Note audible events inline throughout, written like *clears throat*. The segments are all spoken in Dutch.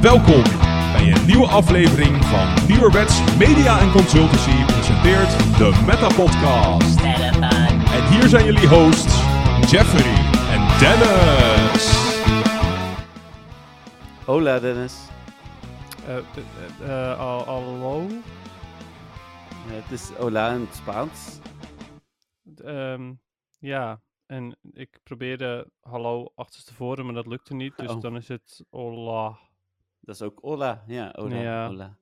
Welkom bij een nieuwe aflevering van Nieuwerwets Media en Consultancy presenteert de Meta Podcast. En hier zijn jullie hosts Jeffrey en Dennis. Hola Dennis. Eh, eh, eh, hallo? Eh, het is hola in het Spaans. Ehm, ja, en ik probeerde hallo achterstevoren, maar dat lukte niet. Dus Oh. dan is het hola. Dat is ook hola. Ja, hola. Ja. hola.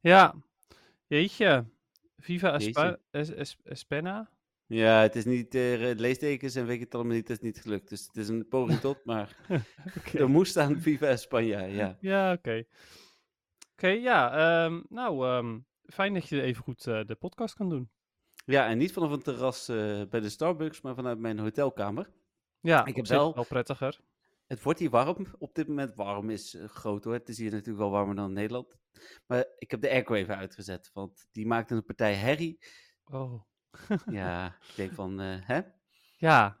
Ja, jeetje. Viva Espa Jeetje. es, es, Espena? Ja, het is niet eh, leestekens en weet ik het allemaal niet. Het is niet gelukt. Dus het is een poging tot, maar *laughs* er moest staan Viva España. Ja. Ja, oké. Oké, ja. ehm, nou, ehm, fijn dat je even goed eh, de podcast kan doen. ja, en niet vanaf een terras eh, bij de Starbucks, maar vanuit mijn hotelkamer. Ja, Ik heb wel- wel prettiger. Het wordt hier warm. Op dit moment warm is eh, groot hoor. Het is hier natuurlijk wel warmer dan in Nederland. Maar ik heb de airco even uitgezet, want die maakte een partij herrie. Oh. Ja, ik denk van, hè? *laughs* Ja,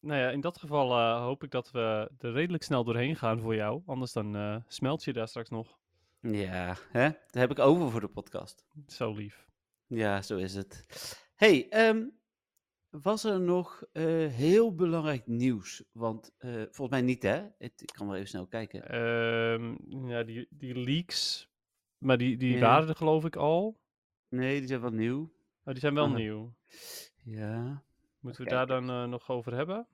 nou ja, in dat geval eh, hoop ik dat we er redelijk snel doorheen gaan voor jou. Anders dan eh, smelt je daar straks nog. Ja, hè? Dat heb ik over voor de podcast. Zo lief. Ja, zo is het. hey, ehm, was er nog eh, heel belangrijk nieuws? Want volgens mij niet, hè? Het, ik kan wel even snel kijken. Ehm, ja, die, die leaks, maar die, die Ja. waren er geloof ik al. Nee, die zijn wat nieuw. Oh, die zijn wel nieuw. Ja. Moeten we daar dan eh, nog over hebben?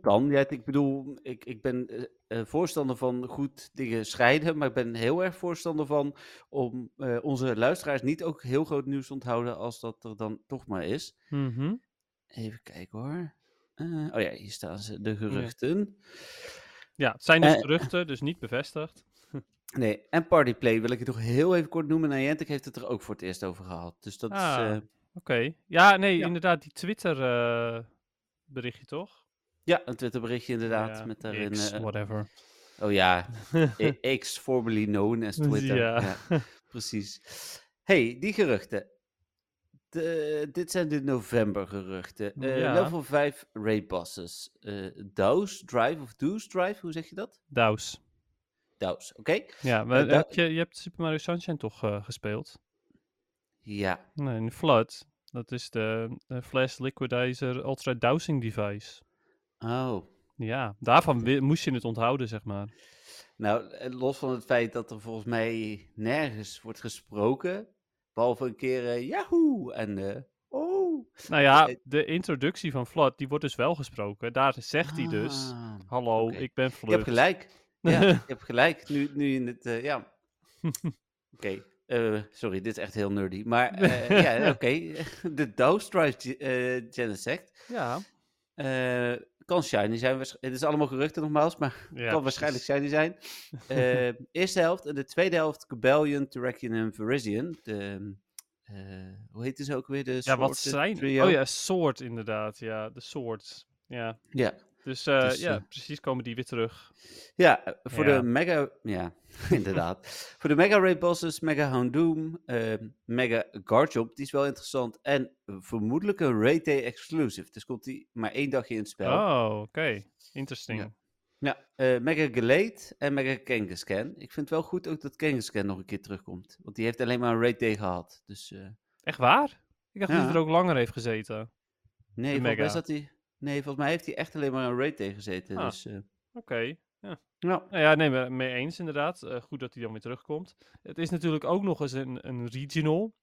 Kan, ja, ik bedoel, ik, ik ben eh, eh, voorstander van goed dingen scheiden, maar ik ben heel erg voorstander van om onze luisteraars niet ook heel groot nieuws te onthouden als dat er dan toch maar is. Mhm. Even kijken hoor. Oh ja, hier staan ze, de geruchten. Ja, het zijn dus geruchten, dus niet bevestigd. *laughs* Nee, en Partyplay wil ik het nog heel even kort noemen. Niantic heeft het er ook voor het eerst over gehad. Dus dat Ah, is... Oké. Ja, nee, Ja. inderdaad, die Twitter eh, berichtje toch? ja, een Twitterberichtje inderdaad. Ja, met daarin... X, eh, whatever. oh ja, I- *laughs* X, formerly known as *laughs* Twitter. Ja. ja. Precies. hey, die geruchten. De, dit zijn de novembergeruchten. Ja. Level 5 raid bosses. Douse Drive of Deuce Drive, hoe zeg je dat? Daus. Douse, oké? Ja, maar heb je, je hebt Super Mario Sunshine toch gespeeld? Ja. Nee, in Flood. Dat is de, de Flash Liquidizer Ultra Dowsing Device. Oh. Ja, daarvan moest je het onthouden, zeg maar. Nou, eh, los van het feit dat er volgens mij nergens wordt gesproken, behalve een keer eh, Yahoo en eh, oh. Nou ja, de introductie van Flood, die wordt dus wel gesproken. Daar zegt hij dus, Ah, hallo, ik ben Je Flood. hebt gelijk. Ja, *laughs* je hebt gelijk. Nu, nu in het, ja. *laughs* Oké, eh, sorry, dit is echt heel nerdy. Maar *laughs* eh, ja, oké. *laughs* De Dose Drive eh, Genesect Ja, kan shiny zijn. Het is allemaal geruchten nogmaals, maar ja *laughs* kan waarschijnlijk shiny zijn. Eerste helft en de tweede helft Cabellion, Terrakion en Virizion. De, hoe heette ze ook weer? De Ja, wat zijn... Trio? Oh ja, Sword inderdaad, ja, de Swords. Ja, Ja, dus, eh, Dus, ja, eh, precies komen die weer terug. Ja, eh, voor Ja. de mega... Ja, *laughs* inderdaad. voor de mega raid bosses, mega Houndoom, eh mega Garchomp, die is wel interessant. En vermoedelijk een raid day exclusive. Dus komt die maar één dagje in het spel. Oh, oké. Interesting. Ja. Ja, mega Gallade en mega Kangaskhan. Ik vind het wel goed ook dat Kangaskhan nog een keer terugkomt. Want die heeft alleen maar een raid day gehad. Dus Echt waar? Ik dacht dat hij er ook langer heeft gezeten. nee, volgens mij, mega. zat hij, nee, volgens mij heeft hij echt alleen maar een raid day gezeten. Ah. Dus, eh, Oké. ja. Nou ja, nee, me- mee eens inderdaad. Eh, goed dat hij dan weer terugkomt. Het is natuurlijk ook nog eens een, een regional.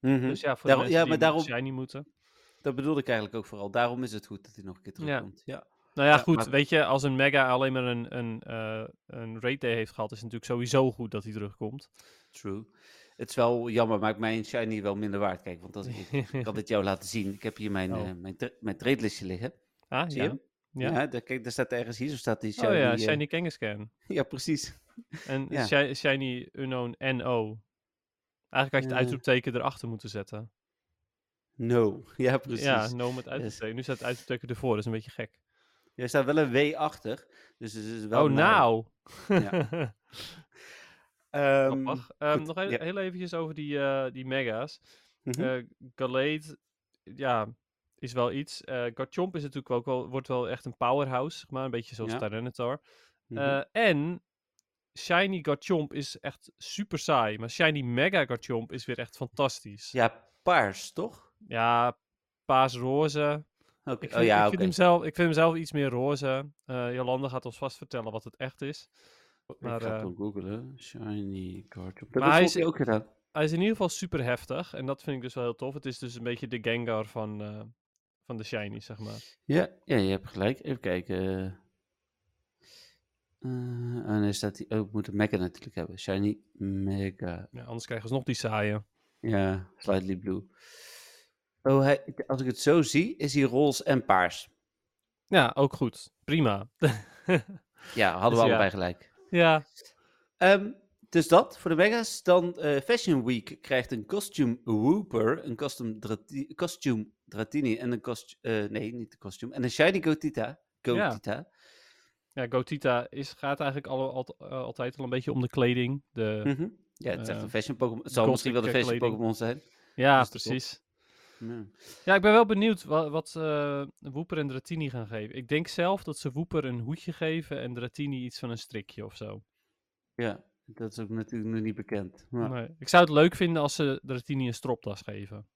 Mhm. Dus ja, voor Daarom- de ja, mensen maar die daarom- shiny moeten. Dat bedoelde ik eigenlijk ook vooral. Daarom is het goed dat hij nog een keer Ja. terugkomt. Ja. Nou ja, Ja, goed. maar- Weet je, als een mega alleen maar een, een, eh een raid day heeft gehad, is het natuurlijk sowieso goed dat hij terugkomt. True. Het is wel jammer, maakt mijn shiny wel minder waard. Kijk, want als ik, ik kan dit jou laten zien. Ik heb hier mijn, *laughs* Oh. eh, mijn, tra- mijn trade-listje liggen. ah, Zie ja. je? Ja. Ja, daar, kijk, daar staat ergens hier, zo staat die shiny. oh ja, Shiny Kangaskhan. *laughs* ja, precies. En Ja. Shi- Shiny Unknown NO. Eigenlijk had je het Eh. uitroepteken erachter moeten zetten. No. *laughs* Ja, precies. Ja, no met uitroepteken. Nu staat het uitroepteken ervoor, dat is een beetje gek. Er staat wel een W achter. Dus het is wel oh, nou. Ja. Ehm, nog heel, ja. heel eventjes over die, eh, die mega's. Gallade, ja, is wel iets. Eh Garchomp is natuurlijk ook wel, wordt wel echt een powerhouse, zeg maar. Een beetje zoals Ja. Tyranitar. Mhm. En Shiny Garchomp is echt super saai. Maar Shiny Mega Garchomp is weer echt fantastisch. ja, paars, toch? Ja. Ik Oh ja, ik, vind hem zelf, ik vind hem zelf iets meer roze. Eh Jolanda gaat ons vast vertellen wat het echt is. Maar, ik ga het dan googlen. Shiny Garchomp. Dat maar hij is- ook gedaan. Hij is in ieder geval super heftig. En dat vind ik dus wel heel tof. Het is dus een beetje de Gengar van, eh, van de Shiny, zeg maar. Ja, ja, je hebt gelijk. Even kijken. Eh oh nee, staat die. Oh, ik moet een Mega natuurlijk hebben. Shiny Mega. Ja, anders krijgen ze nog die saaie. Ja, slightly blue. Oh, hij, als ik het zo zie, is hij roze en paars. Ja, ook goed. Prima. *laughs* Ja, hadden Dus we ja. allebei gelijk. Ja, Ehm, dus dat voor de mega's. Dan eh, Fashion Week krijgt een costume Wooper, een custom drati costume Dratini en een costume, nee, niet de costume, en een Shiny Gotita. Gotita. ja Gotita is, gaat eigenlijk al, al- eh, altijd al een beetje om de kleding. De, Mhm. Ja, het is echt Eh, een fashion Pokémon. Het zal misschien wel de eh, fashion. Pokémon zijn. ja, dus precies. Ja. Ja, ik ben wel benieuwd wat, wat eh Wooper en Dratini gaan geven. Ik denk zelf dat ze Wooper een hoedje geven en Dratini iets van een strikje of zo. ja, dat is ook natuurlijk nog niet bekend. Maar- Nee. Ik zou het leuk vinden als ze Dratini een stropdas geven.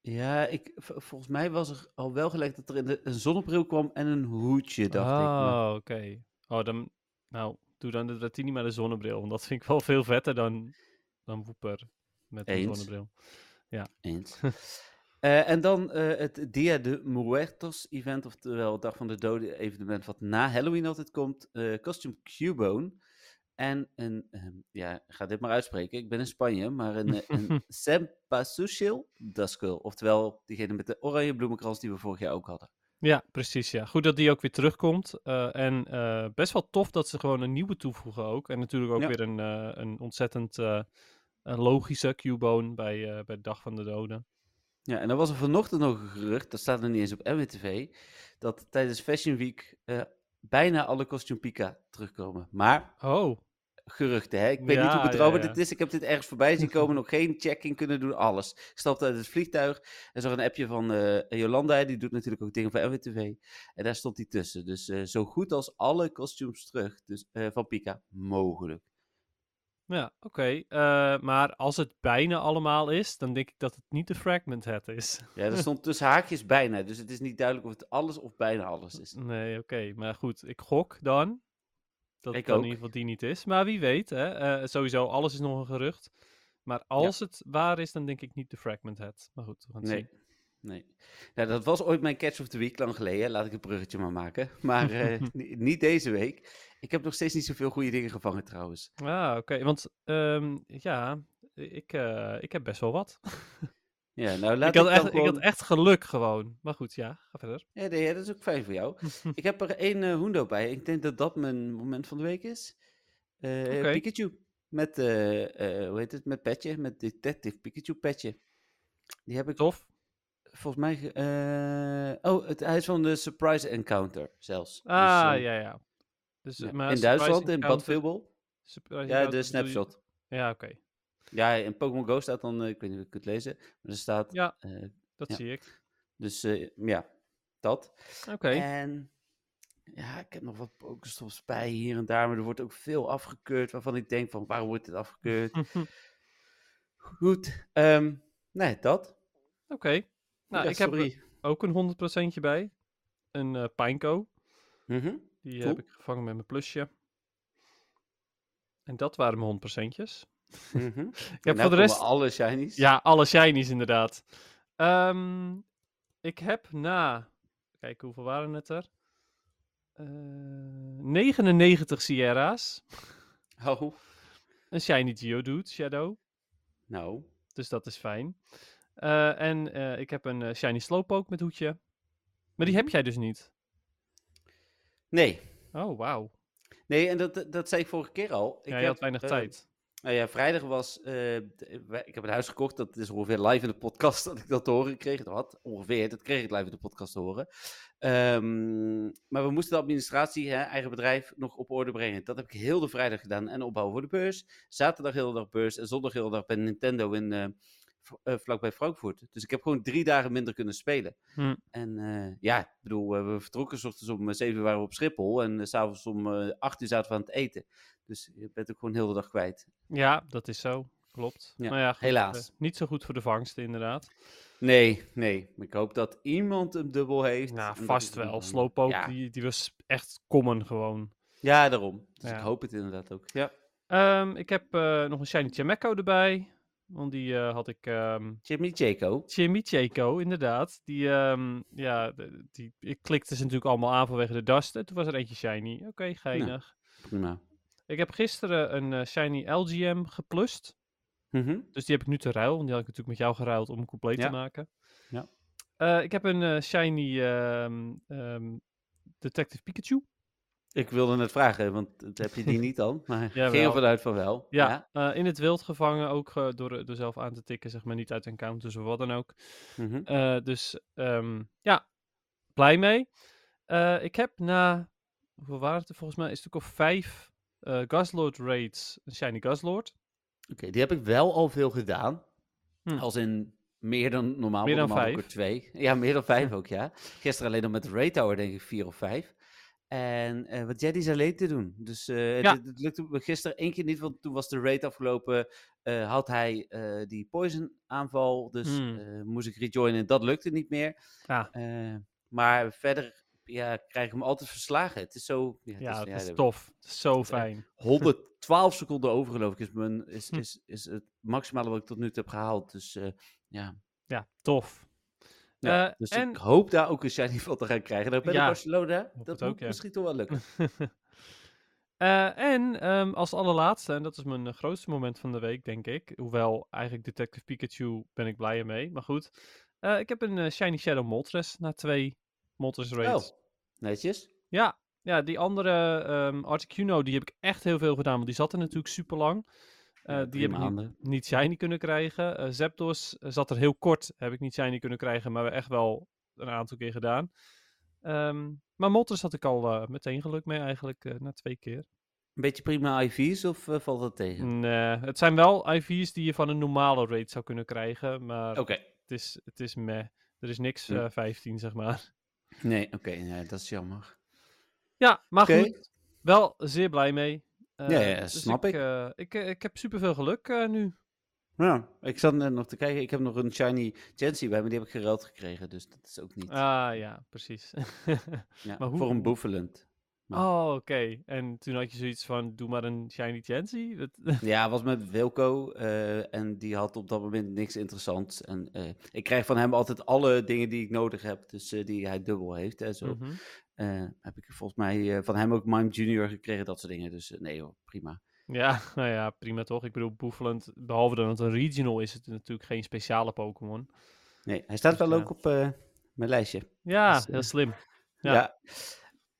Ja, ik, volgens mij was er al wel gelijk dat er in de, een zonnebril kwam en een hoedje, dacht ik. maar- Oh, oké. Oh, dan, nou, doe dan de Dratini met een zonnebril. Want dat vind ik wel veel vetter dan, dan Wooper met een Eens. Zonnebril. Eens. *laughs* Eh, en dan eh, het Dia de Muertos event, oftewel het Dag van de Doden evenement, wat na Halloween altijd komt. eh Costume Cubone. En een, ehm, ja, ga dit maar uitspreken, ik ben in Spanje, maar een, een *laughs* Sempasuchil Duskull. Oftewel diegene met de oranje bloemenkrans die we vorig jaar ook hadden. Ja, precies. Ja. Goed dat die ook weer terugkomt. en best wel tof dat ze gewoon een nieuwe toevoegen ook. En natuurlijk ook Ja. weer een, een ontzettend een logische Cubone bij, eh, bij Dag van de Doden. Ja, en dan was er vanochtend nog een gerucht, dat staat er niet eens op MWTV, dat tijdens Fashion Week eh, bijna alle Costume Pika terugkomen. Maar Oh, geruchten, hè? Ik weet niet hoe betrouwbaar ja. dit is. Ik heb dit ergens voorbij zien *laughs* komen, nog geen checking kunnen doen, alles. Ik stapte uit het vliegtuig en zag een appje van eh, Jolanda, die doet natuurlijk ook dingen voor MWTV. En daar stond hij tussen. Dus zo goed als alle costumes terug dus, van Pika, mogelijk. Ja, oké. Eh, maar als het bijna allemaal is, dan denk ik dat het niet de Fragment Hat is. Ja, er stond *laughs* tussen haakjes bijna, dus het is niet duidelijk of het alles of bijna alles is. Nee, oké. Maar goed, ik gok dan dat Ik het dan in ieder geval die niet is. Maar wie weet, hè. Eh, sowieso, alles is nog een gerucht. Maar als het waar is, dan denk ik niet de Fragment Hat. Maar goed, we gaan het Nee. zien. Nee. Nou, dat was ooit mijn catch of the week lang geleden. Laat ik een bruggetje maar maken. Maar *laughs* eh, ni- niet deze week. Ik heb nog steeds niet zoveel goede dingen gevangen trouwens. Ah, oké. Want ehm, ja, ik, eh, ik heb best wel wat. *laughs* Ja, nou laat ik, had dan echt, ik had echt geluk gewoon. Maar goed, ja, ga verder. Ja, nee, ja, dat is ook fijn voor jou. *laughs* ik heb er één eh Hundo bij. Ik denk dat dat mijn moment van de week is. Eh. Pikachu. Met, hoe heet het, met petje. Met Detective Pikachu petje. Die heb ik Tof. volgens mij... oh, het, hij is van de Surprise Encounter zelfs. Dus, Ah, ja, ja. Dus, maar in Duitsland, in Bad Encounter- Vilbel. Surprise Ja, de je- snapshot. Ja, oké. Ja, in Pokémon Go staat dan, eh, ik weet niet of je het lezen, maar er staat, Ja, eh, dat Ja. zie ik. dus eh, ja, dat. Oké. En ja, ik heb nog wat Pokestops bij hier en daar, maar er wordt ook veel afgekeurd waarvan ik denk van, waarom wordt dit afgekeurd? *laughs* Goed, ehm, nee, dat. Oké. Nou, Ja, ik heb er ook een 100%je bij. Een eh Pineco. Mhm. Die Cool. heb ik gevangen met mijn plusje. En dat waren mijn 100%jes. mhm. *laughs* Ik heb Nou voor de komen rest... alle shinies. Ja, alle shinies inderdaad. Ehm, ik heb na... Kijk, hoeveel waren het er? Eh 99 Sierra's. *laughs* Oh, Een shiny Geodude Shadow. nou. Dus dat is fijn. Eh, en eh, ik heb een eh, shiny Slowpoke met hoedje. Maar die heb Mhm. jij dus niet. Nee. Oh, wauw. Nee, en dat, dat zei ik vorige keer al. Ik Ja, je had weinig eh, tijd. Nou ja, vrijdag was. eh, ik heb een huis gekocht. Dat is ongeveer live in de podcast *laughs* dat ik dat te horen kreeg. Wat? Ongeveer. Dat kreeg ik live in de podcast te horen. Ehm, maar we moesten de administratie, hè, eigen bedrijf, nog op orde brengen. Dat heb ik heel de vrijdag gedaan. En opbouwen voor de beurs. Zaterdag heel de dag beurs. En zondag heel de dag bij Nintendo in. eh, eh, vlakbij Frankfurt. Dus ik heb gewoon drie dagen minder kunnen spelen. Hm. En eh, ja, ik bedoel, eh, we vertrokken 's ochtends om 7 uur waren we op Schiphol. En s s'avonds om 8 uur zaten we aan het eten. Dus je bent ook gewoon heel de dag kwijt. Ja, dat is zo. Klopt. Ja, goed, helaas. niet zo goed voor de vangsten, inderdaad. Nee, nee. Maar ik hoop dat iemand hem dubbel heeft. Nou, vast wel. Slowpoke, Ja. die, die was echt common gewoon. Ja, daarom. Dus Ja. ik hoop het inderdaad ook. Ja. Ehm, ik heb nog een Shiny Chimeco erbij. Want die eh, had ik... ehm Jimmy Jaco. Chimicheko, inderdaad. Die, ehm, ja, die, ik klikte ze natuurlijk allemaal aan vanwege de dust. En toen was er eentje shiny. Oké, geinig. Prima. Ik heb gisteren een eh, shiny LGM geplust. Mhm. Dus die heb ik nu te ruil. Want die had ik natuurlijk met jou geruild om hem compleet Ja. te maken. Ja. Eh, ik heb een shiny ehm, Detective Pikachu. Ik wilde net vragen, want heb je die niet dan? Maar *laughs* Jawel. ging ervan uit van wel. Ja, eh, in het wild gevangen. Ook eh, door, door zelf aan te tikken, zeg maar. Niet uit encounters of wat dan ook. Mhm. Eh, dus ehm, ja, blij mee. Eh, ik heb na, hoeveel waren het er volgens mij? Een stuk of vijf eh Guzzlord raids, een Shiny Guzzlord. Oké, die heb ik wel al veel gedaan. Hm. Als in meer dan normaal. Meer dan normaal vijf? er twee. Ja, meer dan vijf ook, ja. Gisteren alleen nog met de Ray Tower denk ik vier of vijf. En eh, wat Jedi is alleen te doen. Dus Ja. het, het lukte me gisteren één keer niet, want toen was de raid afgelopen. eh, had hij die poison aanval, dus Hmm. moest ik rejoinen. Dat lukte niet meer. Eh, maar verder ja, krijg ik hem altijd verslagen. Het is zo... Ja, het Ja, is, het ja, is tof. Is zo fijn. 112 seconden over, geloof ik, is, mijn, is, Hm. is, is het maximale wat ik tot nu toe heb gehaald. Dus ja. Ja, tof. Ja. Eh, dus en- ik hoop daar ook een shiny van te gaan krijgen. Dan ben ik Ja, Barcelona. Dat ook, moet ja. misschien toch wel lukken. *laughs* Eh, en ehm, als allerlaatste, en dat is mijn eh, grootste moment van de week, denk ik. Hoewel eigenlijk Detective Pikachu ben ik blij mee. Maar goed, ik heb een Shiny Shadow Moltres na twee Moltres raids. Oh, netjes. Ja, ja, die andere ehm Articuno, die heb ik echt heel veel gedaan, want die zat er natuurlijk super lang. Eh, die heb ik niet, niet shiny kunnen krijgen. Zapdos eh, zat er heel kort, heb ik niet shiny kunnen krijgen, maar echt wel een aantal keer gedaan. Ehm, maar Moltres had ik al meteen geluk mee eigenlijk, na twee keer. Een beetje prima IV's of valt dat tegen? Nee, het zijn wel IV's die je van een normale raid zou kunnen krijgen, maar Oké. het, is, het is meh. Er is niks Hm. eh 15, zeg maar. Nee, oké. nee, dat is jammer. Ja, maar Oké. goed. Wel zeer blij mee. Ja, Eh, ja, dus snap ik. eh, ik, eh, ik heb superveel geluk eh, nu. Ja, ik zat net nog te kijken. Ik heb nog een shiny Chancy bij me. Die heb ik geruild gekregen. Dus dat is ook niet. Ah ja, precies. *laughs* ja, maar hoe- Voor een boefelend. oh, oké. En toen had je zoiets van, doe maar een shiny Chansey. Dat- *laughs* Ja, was met Wilco en die had op dat moment niks interessants. En ik krijg van hem altijd alle dingen die ik nodig heb, dus die hij dubbel heeft. Hè, zo. Mhm. Heb ik volgens mij eh, van hem ook Mime Junior gekregen, dat soort dingen. Dus eh, nee hoor, prima. Ja, *laughs* nou ja, prima toch. Ik bedoel, Boefeland, behalve dat het een regional is, het natuurlijk geen speciale Pokémon. Nee, hij staat Dus, wel ook op eh, mijn lijstje. Ja, Dus, eh, heel slim. Ja. Ja.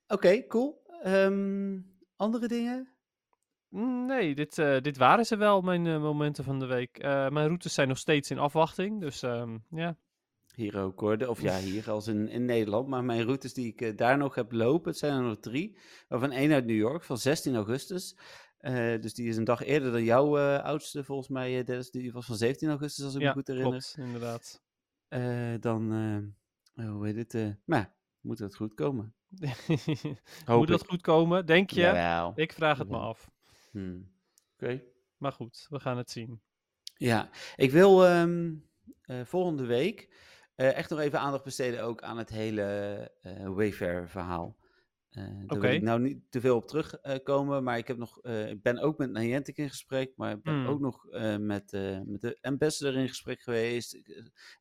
Oké, cool. Ehm, andere dingen? Mm, Nee, dit, eh, dit waren ze wel, mijn eh, momenten van de week. Eh, mijn routes zijn nog steeds in afwachting, dus ehm, ja. Hier ook hoor. Of ja, *laughs* hier als in, in Nederland. Maar mijn routes die ik eh, daar nog heb lopen, het zijn er nog drie. Waarvan één uit New York van 16 augustus. Eh, dus die is een dag eerder dan jouw eh, oudste, volgens mij. eh, Dennis. Die was van 17 augustus, als ik ja, me goed herinner. klopt, inderdaad. Dan, eh, hoe heet het? maar moet het goed komen. *laughs* Moet dat ik. goed komen, denk je? Jawel. Ik vraag het me Jawel. af. Hmm. Oké. Maar goed, we gaan het zien. Ja, ik wil eh, volgende week eh, echt nog even aandacht besteden ook aan het hele eh Wayfair verhaal. Eh daar wil ik nou niet te veel op terugkomen, maar ik, heb nog, ik ben ook met Niantic in gesprek, maar ik ben Hmm. ook nog met, met de ambassador in gesprek geweest.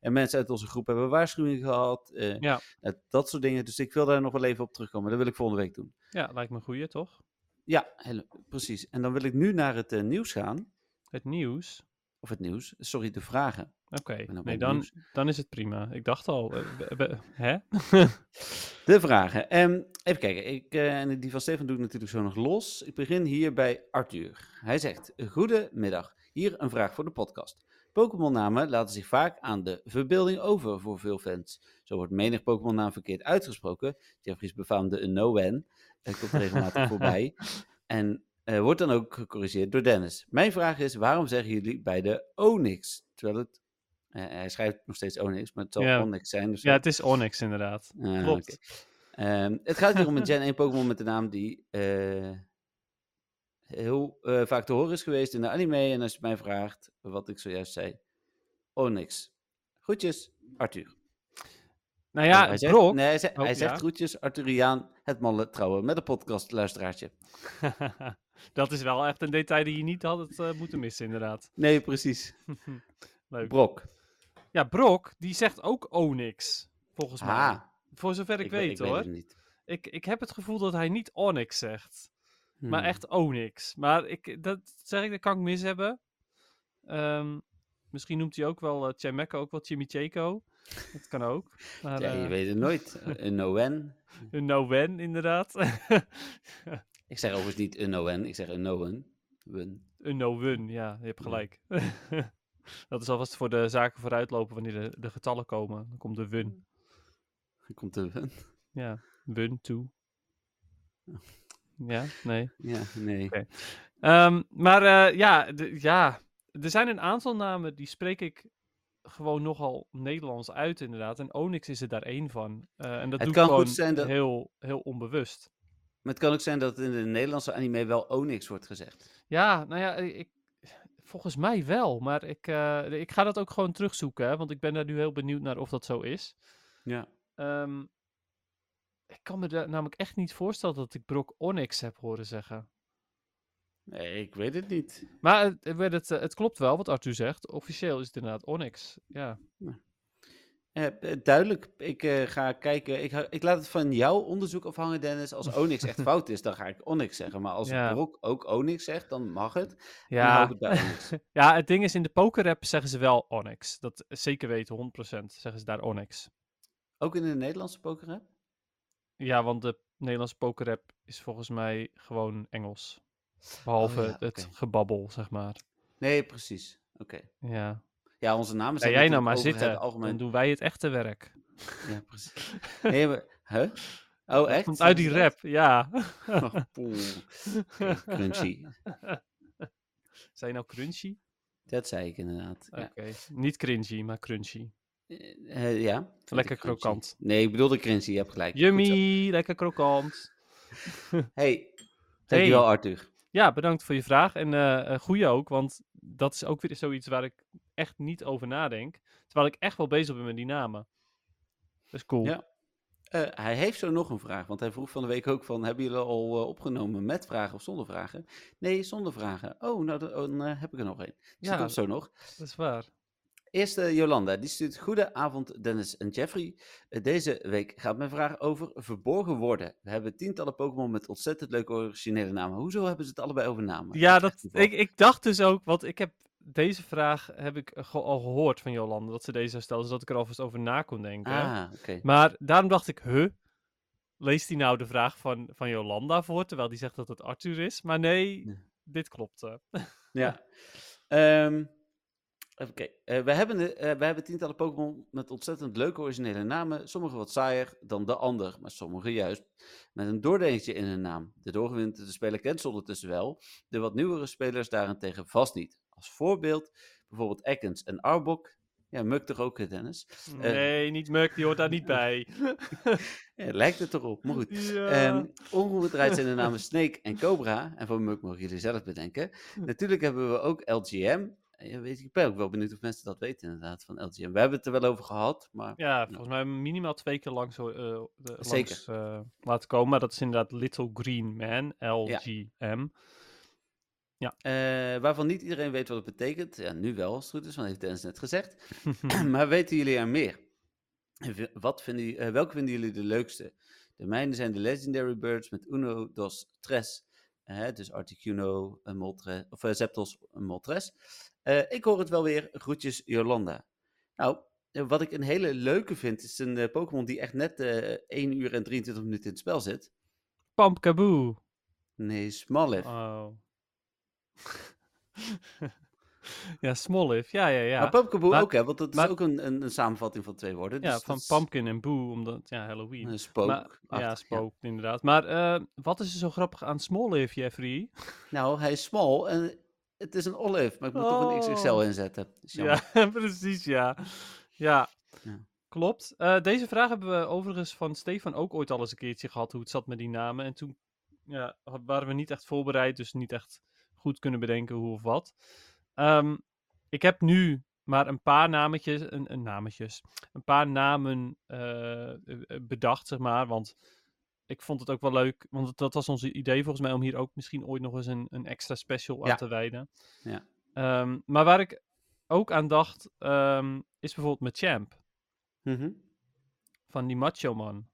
En mensen uit onze groep hebben waarschuwingen gehad, eh, Ja. eh, dat soort dingen. Dus ik wil daar nog wel even op terugkomen. Dat wil ik volgende week doen. Ja, lijkt me een goeie, toch? Ja, hele- precies. En dan wil ik nu naar het nieuws gaan. Het nieuws. Of het nieuws, sorry, de vragen. Oké, nee, wel dan, nieuws. dan is het prima. Ik dacht al, eh, hè? *laughs* De vragen. Ehm, even kijken. Ik, eh, en die van Stefan doe ik natuurlijk zo nog los. Ik begin hier bij Arthur. Hij zegt: Goedemiddag. Hier een vraag voor de podcast. Pokémon-namen laten zich vaak aan de verbeelding over voor veel fans. Zo wordt menig Pokémon-naam verkeerd uitgesproken. Jeffrey's befaamde Unowen uh, komt regelmatig *laughs* voorbij. En eh, wordt dan ook gecorrigeerd door Dennis. Mijn vraag is: waarom zeggen jullie bij de Onyx? Terwijl het. Eh, hij schrijft nog steeds Onyx, maar het zal Ja. Onyx zijn. Dus Ja, het is Onyx inderdaad. Ah, Klopt. Ehm, het gaat hier om een *laughs* Gen 1 Pokémon met de naam die eh, heel eh, vaak te horen is geweest in de anime. En als je mij vraagt, wat ik zojuist zei, Onyx. Groetjes, Arthur. Nou ja, hij zegt, Brock... nee, hij zegt, Oh, hij zegt ja? groetjes, Arthuriaan, het malle trouwen met een podcast luisteraartje. *laughs* dat is wel echt een detail die je niet had het, moeten missen, inderdaad. Nee, precies. *laughs* Leuk. Brok. Ja, Brock, die zegt ook Onyx, volgens mij. Ah, Voor zover ik, we- weet, weet hoor. het niet. Ik, ik heb het gevoel dat hij niet Onyx zegt, maar Hmm. echt Onyx. Maar ik, dat zeg ik, dat kan ik mis hebben. Ehm, misschien noemt hij ook wel uh, ook wel Chimicheco. Dat kan ook. Maar, Ja, je eh, weet het nooit. *laughs* Een Noen. Een no-wen, inderdaad. *laughs* Ik zeg overigens niet een Noen, ik zeg een Noen. Een no-wun, ja, je hebt Ja. *laughs* dat is alvast voor de zaken vooruitlopen wanneer de, de getallen komen. Dan komt de wun. Er komt een Wen. Ja, wun toe. Ja, nee. Ja, nee. Ehm, maar eh, ja, de- ja, er zijn een aantal namen die spreek ik gewoon nogal Nederlands uit, inderdaad. En Onyx is er daar één van. Eh, en dat Het doe kan ik goed gewoon zijn dat- heel, heel onbewust. Maar het kan ook zijn dat in de Nederlandse anime wel Onyx wordt gezegd. Ja, nou ja, ik, volgens mij wel. Maar ik, eh, ik ga dat ook gewoon terugzoeken, hè, want ik ben daar nu heel benieuwd naar of dat zo is. Ja. Ehm, ik kan me da- namelijk echt niet voorstellen dat ik Brock Onyx heb horen zeggen. Nee, ik weet het niet. Maar het, het, het, eh, het klopt wel wat Arthur zegt. Officieel is het inderdaad Onyx. Ja. Eh, duidelijk, ik eh, ga kijken. Ik, ik laat het van jouw onderzoek afhangen, Dennis. Als Onyx echt *laughs* fout is, dan ga ik Onyx zeggen. Maar als Ja. Ook Onyx zegt, dan mag het. Ja. het *laughs* ja, het ding is in de pokerrap zeggen ze wel Onyx. Dat zeker weten, 100% zeggen ze daar Onyx. ook in de Nederlandse poker? Ja, want de Nederlandse pokerrap is volgens mij gewoon Engels. Behalve Oh ja, het gebabbel, zeg maar. Nee, precies. Oké. Ja. Ja, onze namen Ga zijn jij nou maar zitten, algemeen. dan doen wij het echte werk. Ja, precies. *laughs* Nee, maar... Huh? Oh, echt? Komt uit die rap, ja. Oh, *laughs* crunchy. *laughs* Zijn nou crunchy? Dat zei ik inderdaad. Ja. Oké, niet cringy, maar crunchy. Eh, eh, ja Lekker krokant. Nee, ik bedoelde crunchy, je hebt gelijk. Yummy, lekker krokant. Hey, dankjewel Hey. Arthur. Ja, bedankt voor je vraag. En eh, goeie ook, want dat is ook weer zoiets waar ik echt niet over nadenk. Terwijl ik echt wel bezig ben met die namen. Dat is cool. Ja. Eh, hij heeft zo nog een vraag, want hij vroeg van de week ook van, hebben jullie al opgenomen met vragen of zonder vragen? Nee, zonder vragen. Oh, nou dan, oh, heb ik er nog één. Dus Ja. dat zo nog. Dat is waar. Eerste Jolanda, die stuurt Goedenavond Dennis en Jeffrey. Eh, Deze week gaat mijn vraag over verborgen woorden. We hebben tientallen Pokémon met ontzettend leuke originele namen. Hoezo hebben ze het allebei over namen? Ja, dat, ik, ik dacht dus ook, want ik heb deze vraag heb ik eh, ge- al gehoord van Jolande, dat ze deze zou stellen, zodat ik er alvast over na kon denken. Ah, oké. Maar daarom dacht ik, huh? Leest hij nou de vraag van, van Jolanda voor, terwijl die zegt dat het Arthur is? Maar nee, Nee. dit klopt. eh. Ja. *laughs* Ehm even kijken. Eh, we, hebben eh, we hebben tientallen Pokémon met ontzettend leuke originele namen. Sommige wat saaier dan de ander, maar sommige juist met een doordenkje in hun naam. De doorgewinterde speler kent ze ondertussen wel. De wat nieuwere spelers daarentegen vast niet. Als voorbeeld bijvoorbeeld Ekans en Arbok. Ja, Muk toch ook, hè, Dennis? Eh. Nee, niet Muk, die hoort daar niet bij. *laughs* Ja, lijkt het erop, maar goed. ja. Ehm ongedraaid zijn de namen Snake en Cobra. En voor Muk mogen jullie zelf bedenken. Natuurlijk hebben we ook LGM. Ja, weet, ik ben ook wel benieuwd of mensen dat weten inderdaad, van LGM. We hebben het er wel over gehad, maar ja, volgens mij minimaal twee keer langs, eh, de, Zeker. langs eh, laten komen. Maar dat is inderdaad Little Green Man, LGM. eh, waarvan niet iedereen weet wat het betekent. Ja, nu wel, als het goed is, want heeft Dennis net gezegd. *laughs* *clears throat* maar weten jullie er meer? Wat vinden, eh, welke vinden jullie de leukste? De mijne zijn de Legendary Birds met Uno, Dos, Tres. Eh, dus Articuno, Moltres, of eh, een Moltres. Eh, ik hoor het wel weer. Groetjes, Jolanda. Nou, eh, wat ik een hele leuke vind, is een Pokémon die echt net eh 1 uur en 23 minuten in het spel zit. Pumpkaboo. Nee, Smoliv. Oh. *laughs* *laughs* *laughs* ja, Smoliv. Ja, ja, ja. Maar Pumpkaboo Maar- ook, hè? Want dat maar- is ook een, een, een samenvatting van twee woorden. ja, dus van dat is Pumpkin en Boo, omdat, ja, Halloween. Een spook. Maar- ja, spook, inderdaad. Maar eh, wat is er zo grappig aan Smoliv, Jeffrey? Nou, hij is small en het is een olive, maar ik moet toch een XXL Oh. inzetten. Is jammer. Ja, *laughs* precies, ja. Ja, Ja. klopt. Eh, deze vraag hebben we overigens van Stefan ook ooit al eens een keertje gehad, hoe het zat met die namen. En toen ja, waren we niet echt voorbereid, dus niet echt goed kunnen bedenken hoe of wat. Ehm, ik heb nu maar een paar nametjes, een, een nametjes, een paar namen eh, eh, bedacht, zeg maar, want ik vond het ook wel leuk, want het- dat was ons idee volgens mij om hier ook misschien ooit nog eens een, een extra special aan te wijden. Ja. Ehm, maar waar ik ook aan dacht, ehm, is bijvoorbeeld met Champ, van die Macho Man.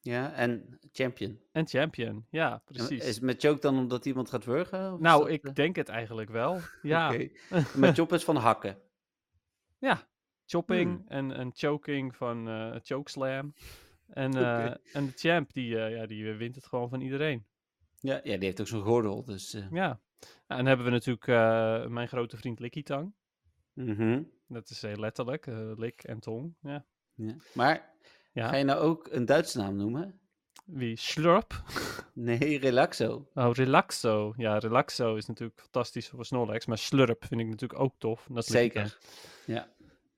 Ja, en champion. En Champion, ja, En precies. Is met Choke dan omdat iemand gaat wurgen? nou, dat, ik eh, denk het eigenlijk wel. *laughs* Ja, oké. *laughs* Met Chop is van hakken. ja. Chopping Hmm. en, en choking van eh Chokeslam. En, Oké. eh, en de champ, die, ja, die wint het gewoon van iedereen. Ja, ja, die heeft ook zo'n gordel, dus... Ja. En dan hebben we natuurlijk mijn grote vriend Licky Tang. mhm. Dat is heel letterlijk, lik en tong. Ja. ja. Maar, ja. ga je nou ook een Duitse naam noemen? Wie? Slurp? Nee, Relaxo. Oh, Relaxo. Ja, Relaxo is natuurlijk fantastisch voor Snorlax. Maar Slurp vind ik natuurlijk ook tof. Dat. Zeker. Ja.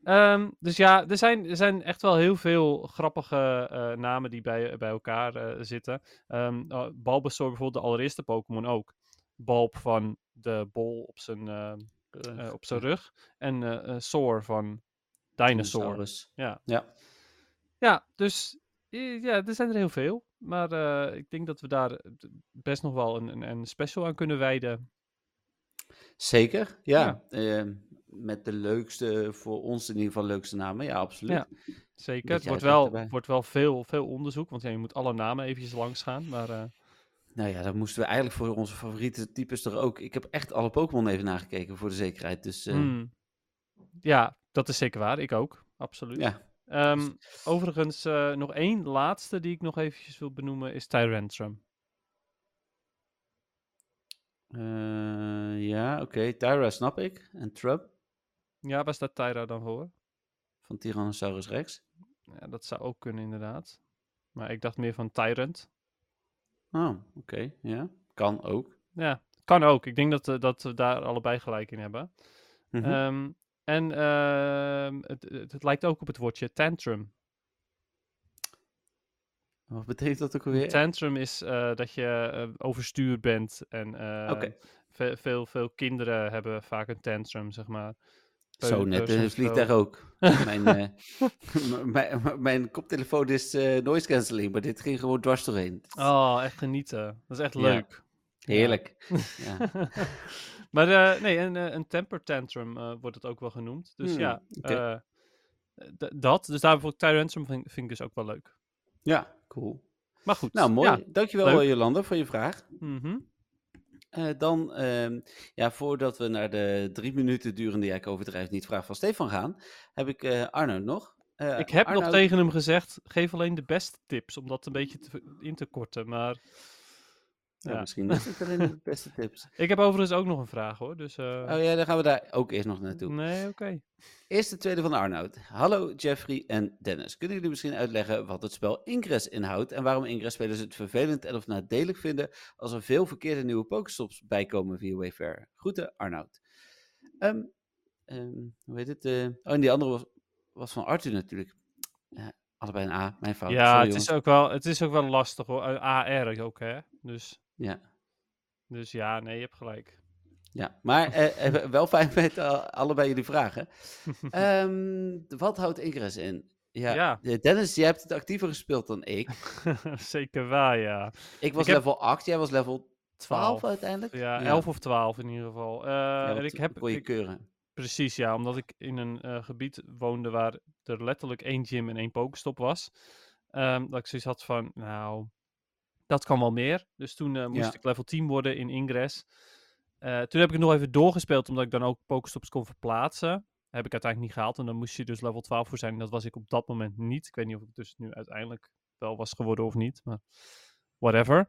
Ehm, dus ja, er zijn, er zijn echt wel heel veel grappige eh, namen die bij, bij elkaar eh, zitten. Uh, Bulbasaur bijvoorbeeld, de allereerste Pokémon ook. Bulb van de bol op zijn, eh, op zijn rug. En eh, Soar van Dinosaur. Dinosaurus. Ja. Ja. Ja, dus eh, ja, er zijn er heel veel. Maar eh, ik denk dat we daar eh, best nog wel een, een, een special aan kunnen wijden. Zeker, ja. Ehm, met de leukste, voor ons in ieder geval leukste namen. Ja, absoluut. Ja. Zeker. Het wordt wel, erbij. wordt wel veel, veel onderzoek. Want ja, je moet alle namen eventjes langs gaan. Maar eh, Nou ja, dan moesten we eigenlijk voor onze favoriete types er ook. Ik heb echt alle Pokémon even nagekeken voor de zekerheid. Dus eh, Hmm. Ja, dat is zeker waar. Ik ook. Absoluut. ja. Ehm, overigens, eh, nog één laatste die ik nog eventjes wil benoemen is Tyrantrum. Eh, ja, oké. Tyra snap ik. En Trub Ja, waar staat Tyra dan voor? van Tyrannosaurus Rex. Ja, dat zou ook kunnen, inderdaad. Maar ik dacht meer van Tyrant. Oh, oké. Ja, kan ook. Ja, kan ook. Ik denk dat, eh, dat we daar allebei gelijk in hebben. Ehm, en ehm, het, het, het lijkt ook op het woordje tantrum. Wat betekent dat ook alweer? Tantrum is eh, dat je eh, overstuur bent. En eh, ve- veel, veel kinderen hebben vaak een tantrum, zeg maar. Zo net in het of vliegtuig ook. *laughs* mijn, eh, mijn, koptelefoon is eh, noise cancelling, maar dit ging gewoon dwars doorheen. Oh, echt genieten. Dat is echt Ja. leuk. Heerlijk. *laughs* Ja. *laughs* maar eh, nee, een, eh, een temper tantrum eh, wordt het ook wel genoemd. Dus Hmm, ja, dat. Dus daar bijvoorbeeld Tyrantrum vind, vind ik dus ook wel leuk. ja, cool. Maar goed. Nou, mooi. Ja. Dankjewel, leuk. Jolanda, voor je vraag. mhm. Dan, ehm, ja, voordat we naar de drie minuten durende, ja, ik overdrijf niet, vraag van Stefan gaan, heb ik Arno nog. Ik heb nog tegen hem gezegd, geef alleen de beste tips, om dat een beetje te, in te korten. Maar Ja, ja. misschien *laughs* is het alleen de beste tips. ik heb overigens ook nog een vraag hoor. Dus, eh, Oh ja, dan gaan we daar ook eerst nog naartoe. nee, oké. Eerst de tweede van Arnoud. Hallo Jeffrey en Dennis. Kunnen jullie misschien uitleggen wat het spel Ingress inhoudt en waarom Ingress-spelers het vervelend en of nadelig vinden als er veel verkeerde nieuwe Pokestops bijkomen via Wayfair? Groeten, Arnoud. Ehm, ehm, hoe heet het? eh, oh, en die andere was, was van Arthur natuurlijk. Ja, allebei een A, mijn fout. Ja, Sorry, het jongens. is, ook wel, het is ook wel lastig hoor. Eh, AR ook hè. Dus, Ja, dus ja, nee, je hebt gelijk. ja. maar *laughs* eh, wel fijn met eh, allebei jullie vragen. *laughs* Ehm, wat houdt Ingress in? Ja, Ja. eh, Dennis, jij hebt het actiever gespeeld dan ik. *laughs* Zeker waar, ja. Ik was Ik heb- level 8, jij was level 12 12. uiteindelijk? Ja, 11 of 12 in ieder geval. Ja, en ik heb, kon je ik, keuren. Precies, ja. Omdat ik in een gebied woonde waar er letterlijk één gym en één pokestop was. Ehm, dat ik zoiets had van, nou, dat kan wel meer. Dus toen eh, moest Ja. ik level 10 worden in Ingress. Eh, toen heb ik het nog even doorgespeeld, omdat ik dan ook pokestops kon verplaatsen. Heb ik uiteindelijk niet gehaald. En dan moest je dus level 12 voor zijn. En dat was ik op dat moment niet. Ik weet niet of ik dus nu uiteindelijk wel was geworden of niet. Maar whatever.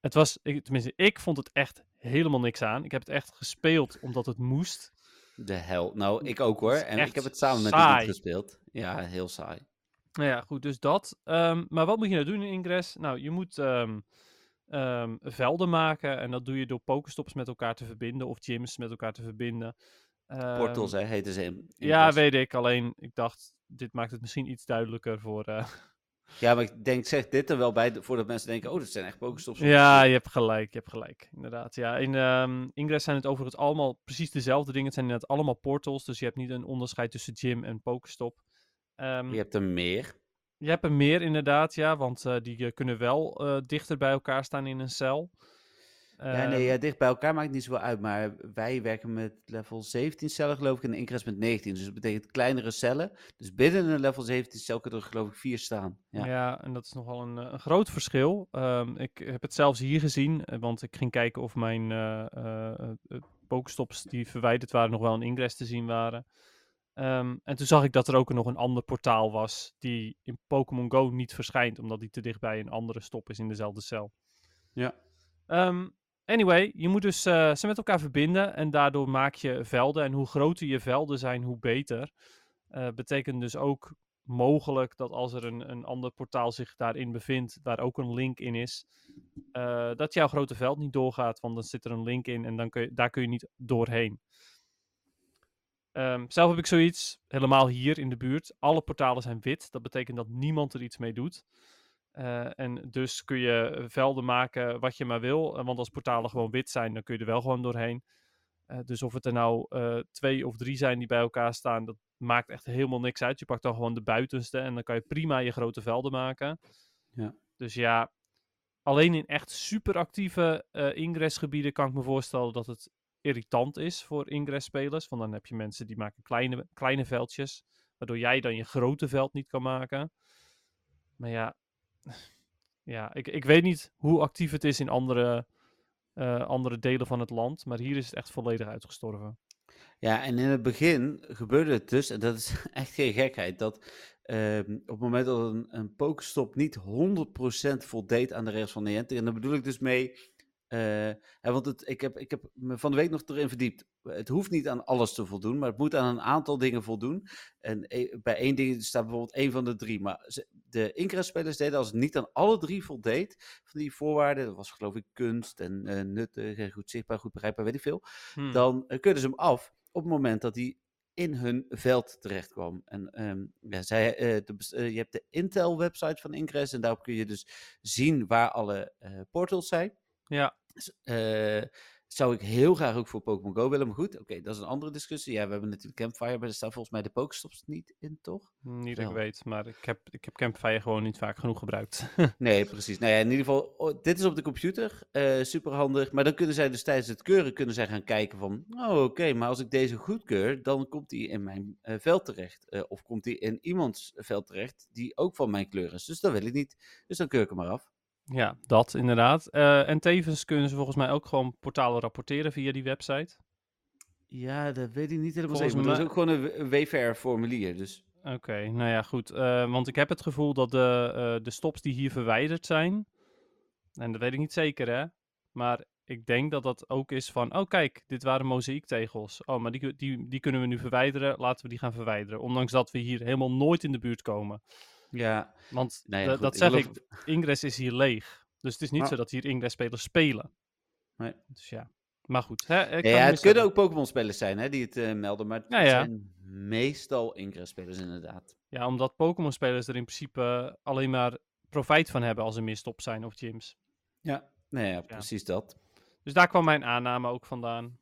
Het was, ik, tenminste, ik vond het echt helemaal niks aan. Ik heb het echt gespeeld omdat het moest. De hel. Nou, ik ook hoor. En ik heb het samen met iemand gespeeld. Ja, heel saai. Nou ja, goed, dus dat. Ehm, maar wat moet je nou doen in Ingress? Nou, je moet ehm, ehm, velden maken. En dat doe je door pokestops met elkaar te verbinden. Of gyms met elkaar te verbinden. Portals, hè, heten ze in. in Ja, weet ik. Alleen, ik dacht, dit maakt het misschien iets duidelijker voor... eh, Ja, maar ik denk, zeg dit er wel bij, voordat mensen denken, oh, dat zijn echt pokestops. Ja, je hebt gelijk, je hebt gelijk, inderdaad. Ja, in Ingress zijn het overigens allemaal precies dezelfde dingen. Het zijn inderdaad allemaal portals, dus je hebt niet een onderscheid tussen gym en pokestop. Ehm, Je hebt er meer. Je hebt er meer inderdaad, ja, want eh, die eh, kunnen wel eh, dichter bij elkaar staan in een cel. ja, Ehm, nee, ja, dicht bij elkaar maakt niet zoveel uit, maar wij werken met level 17 cellen, geloof ik, en Ingress met 19. Dus dat betekent kleinere cellen. Dus binnen een level 17 cel kunnen er, geloof ik, vier staan. Ja. Ja. en dat is nogal een, een groot verschil. Ehm, ik heb het zelfs hier gezien, want ik ging kijken of mijn pokestops die verwijderd waren nog wel in Ingress te zien waren. Ehm, en toen zag ik dat er ook nog een ander portaal was die in Pokémon Go niet verschijnt, omdat die te dichtbij een andere stop is in dezelfde cel. Ja. Ehm, anyway, je moet dus eh, ze met elkaar verbinden en daardoor maak je velden. En hoe groter je velden zijn, hoe beter. Eh, betekent dus ook mogelijk dat als er een, een ander portaal zich daarin bevindt, waar ook een link in is, eh, dat jouw grote veld niet doorgaat, want dan zit er een link in en dan kun je, daar kun je niet doorheen. Ehm, zelf heb ik zoiets, helemaal hier in de buurt. Alle portalen zijn wit. Dat betekent dat niemand er iets mee doet. Eh, en dus kun je velden maken wat je maar wil. eh, want als portalen gewoon wit zijn, dan kun je er wel gewoon doorheen. Eh, dus of het er nou eh, twee of drie zijn die bij elkaar staan, dat maakt echt helemaal niks uit. Je pakt dan gewoon de buitenste en dan kan je prima je grote velden maken. Ja. Dus ja, alleen in echt super actieve eh ingressgebieden kan ik me voorstellen dat het irritant is voor ingressspelers. Want dan heb je mensen die maken kleine, kleine veldjes, waardoor jij dan je grote veld niet kan maken. Maar ja, *laughs* ja ik, ik weet niet hoe actief het is in andere, eh, andere delen van het land, maar hier is het echt volledig uitgestorven. Ja, en in het begin gebeurde het dus, en dat is *laughs* echt geen gekheid, dat ehm, op het moment dat een, pokestop niet 100% voldeed aan de regels van Niantic, en daar bedoel ik dus mee, eh, hè, want het, ik, heb, ik heb me van de week nog erin verdiept. Het hoeft niet aan alles te voldoen, maar het moet aan een aantal dingen voldoen. En e- bij één ding staat bijvoorbeeld één van de drie, maar de Ingress-spelers deden als het niet aan alle drie voldeed, van die voorwaarden, dat was geloof ik kunst en eh, nuttig en goed zichtbaar, goed begrijpbaar, weet ik veel Hmm. dan uh, kunnen ze hem af op het moment dat hij in hun veld terecht kwam. En ehm, ja, zij, de je hebt de Intel-website van Ingress en daarop kun je dus zien waar alle eh, portals zijn. Ja, Eh, zou ik heel graag ook voor Pokémon Go willen, maar goed, oké, dat is een andere discussie. Ja, we hebben natuurlijk Campfire, maar er staan volgens mij de Pokestops niet in, toch? niet dat ik Wel. weet, maar ik heb, ik heb Campfire gewoon niet vaak genoeg gebruikt. *laughs* Nee, precies. Nou ja, in ieder geval, oh, dit is op de computer. super handig. Maar dan kunnen zij dus tijdens het keuren kunnen zij gaan kijken van... Oh, oké, maar als ik deze goedkeur, dan komt die in mijn eh, veld terecht. Eh, of komt die in iemands veld terecht die ook van mijn kleur is. Dus dat wil ik niet. Dus dan keur ik hem maar af. Ja, dat inderdaad. Eh, en tevens kunnen ze volgens mij ook gewoon portalen rapporteren via die website. Ja, dat weet ik niet helemaal Volgens zeker. Maar er is ook gewoon een WVR-formulier. Dus Oké, nou ja, goed. Eh, want ik heb het gevoel dat de, eh, de stops die hier verwijderd zijn, en dat weet ik niet zeker hè, maar ik denk dat dat ook is van, oh kijk, dit waren mozaïektegels. Oh, maar die, die, die kunnen we nu verwijderen, laten we die gaan verwijderen. Ondanks dat we hier helemaal nooit in de buurt komen. Ja, Want nou ja, da- goed, dat zeg geloof- ik, Ingress is hier leeg. Dus het is niet Maar- zo dat hier Ingress-spelers spelen. Nee. Dus ja, maar goed. Hè, ik Ja, ja, het kunnen ook Pokémon-spelers zijn hè, die het eh, melden. Maar het Ja, ja. zijn meestal Ingress-spelers inderdaad. Ja, omdat Pokémon-spelers er in principe alleen maar profijt van hebben als er meer stops zijn of gyms. Ja, nou ja, precies dat. Dus daar kwam mijn aanname ook vandaan.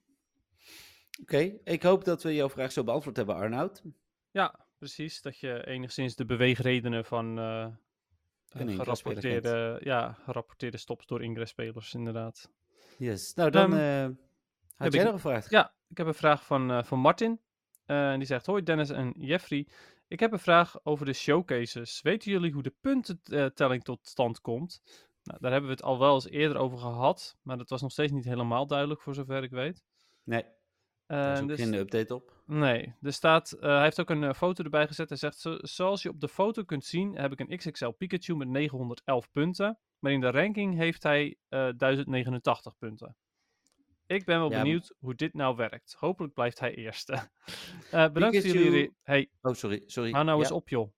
Oké, ik hoop dat we jouw vraag zo beantwoord hebben, Arnoud. Ja, precies. Dat je enigszins de beweegredenen van Ingress-speler gerapporteerde, ja, gerapporteerde stops door Ingress-spelers, inderdaad. Yes. Nou, dan Ehm, eh had heb jij ik- nog een vraag? Ja, ik heb een vraag van, eh, van Martin. En die zegt: Hoi Dennis en Jeffrey. Ik heb een vraag over de showcases. Weten jullie hoe de puntentelling tot stand komt? Nou, daar hebben we het al wel eens eerder over gehad. Maar dat was nog steeds niet helemaal duidelijk, voor zover ik weet. Nee. Er is Eh, ook dus- geen update op. Nee, er staat, eh, hij heeft ook een eh, foto erbij gezet. Hij zegt, "Zo- zoals je op de foto kunt zien, heb ik een XXL Pikachu met 911 punten. Maar in de ranking heeft hij eh 1089 punten. Ik ben wel Ja, benieuwd hoe dit nou werkt. Hopelijk blijft hij eerste. *laughs* Eh, bedankt voor jullie... Hey, Oh, sorry, sorry. hou nou Ja. eens op joh.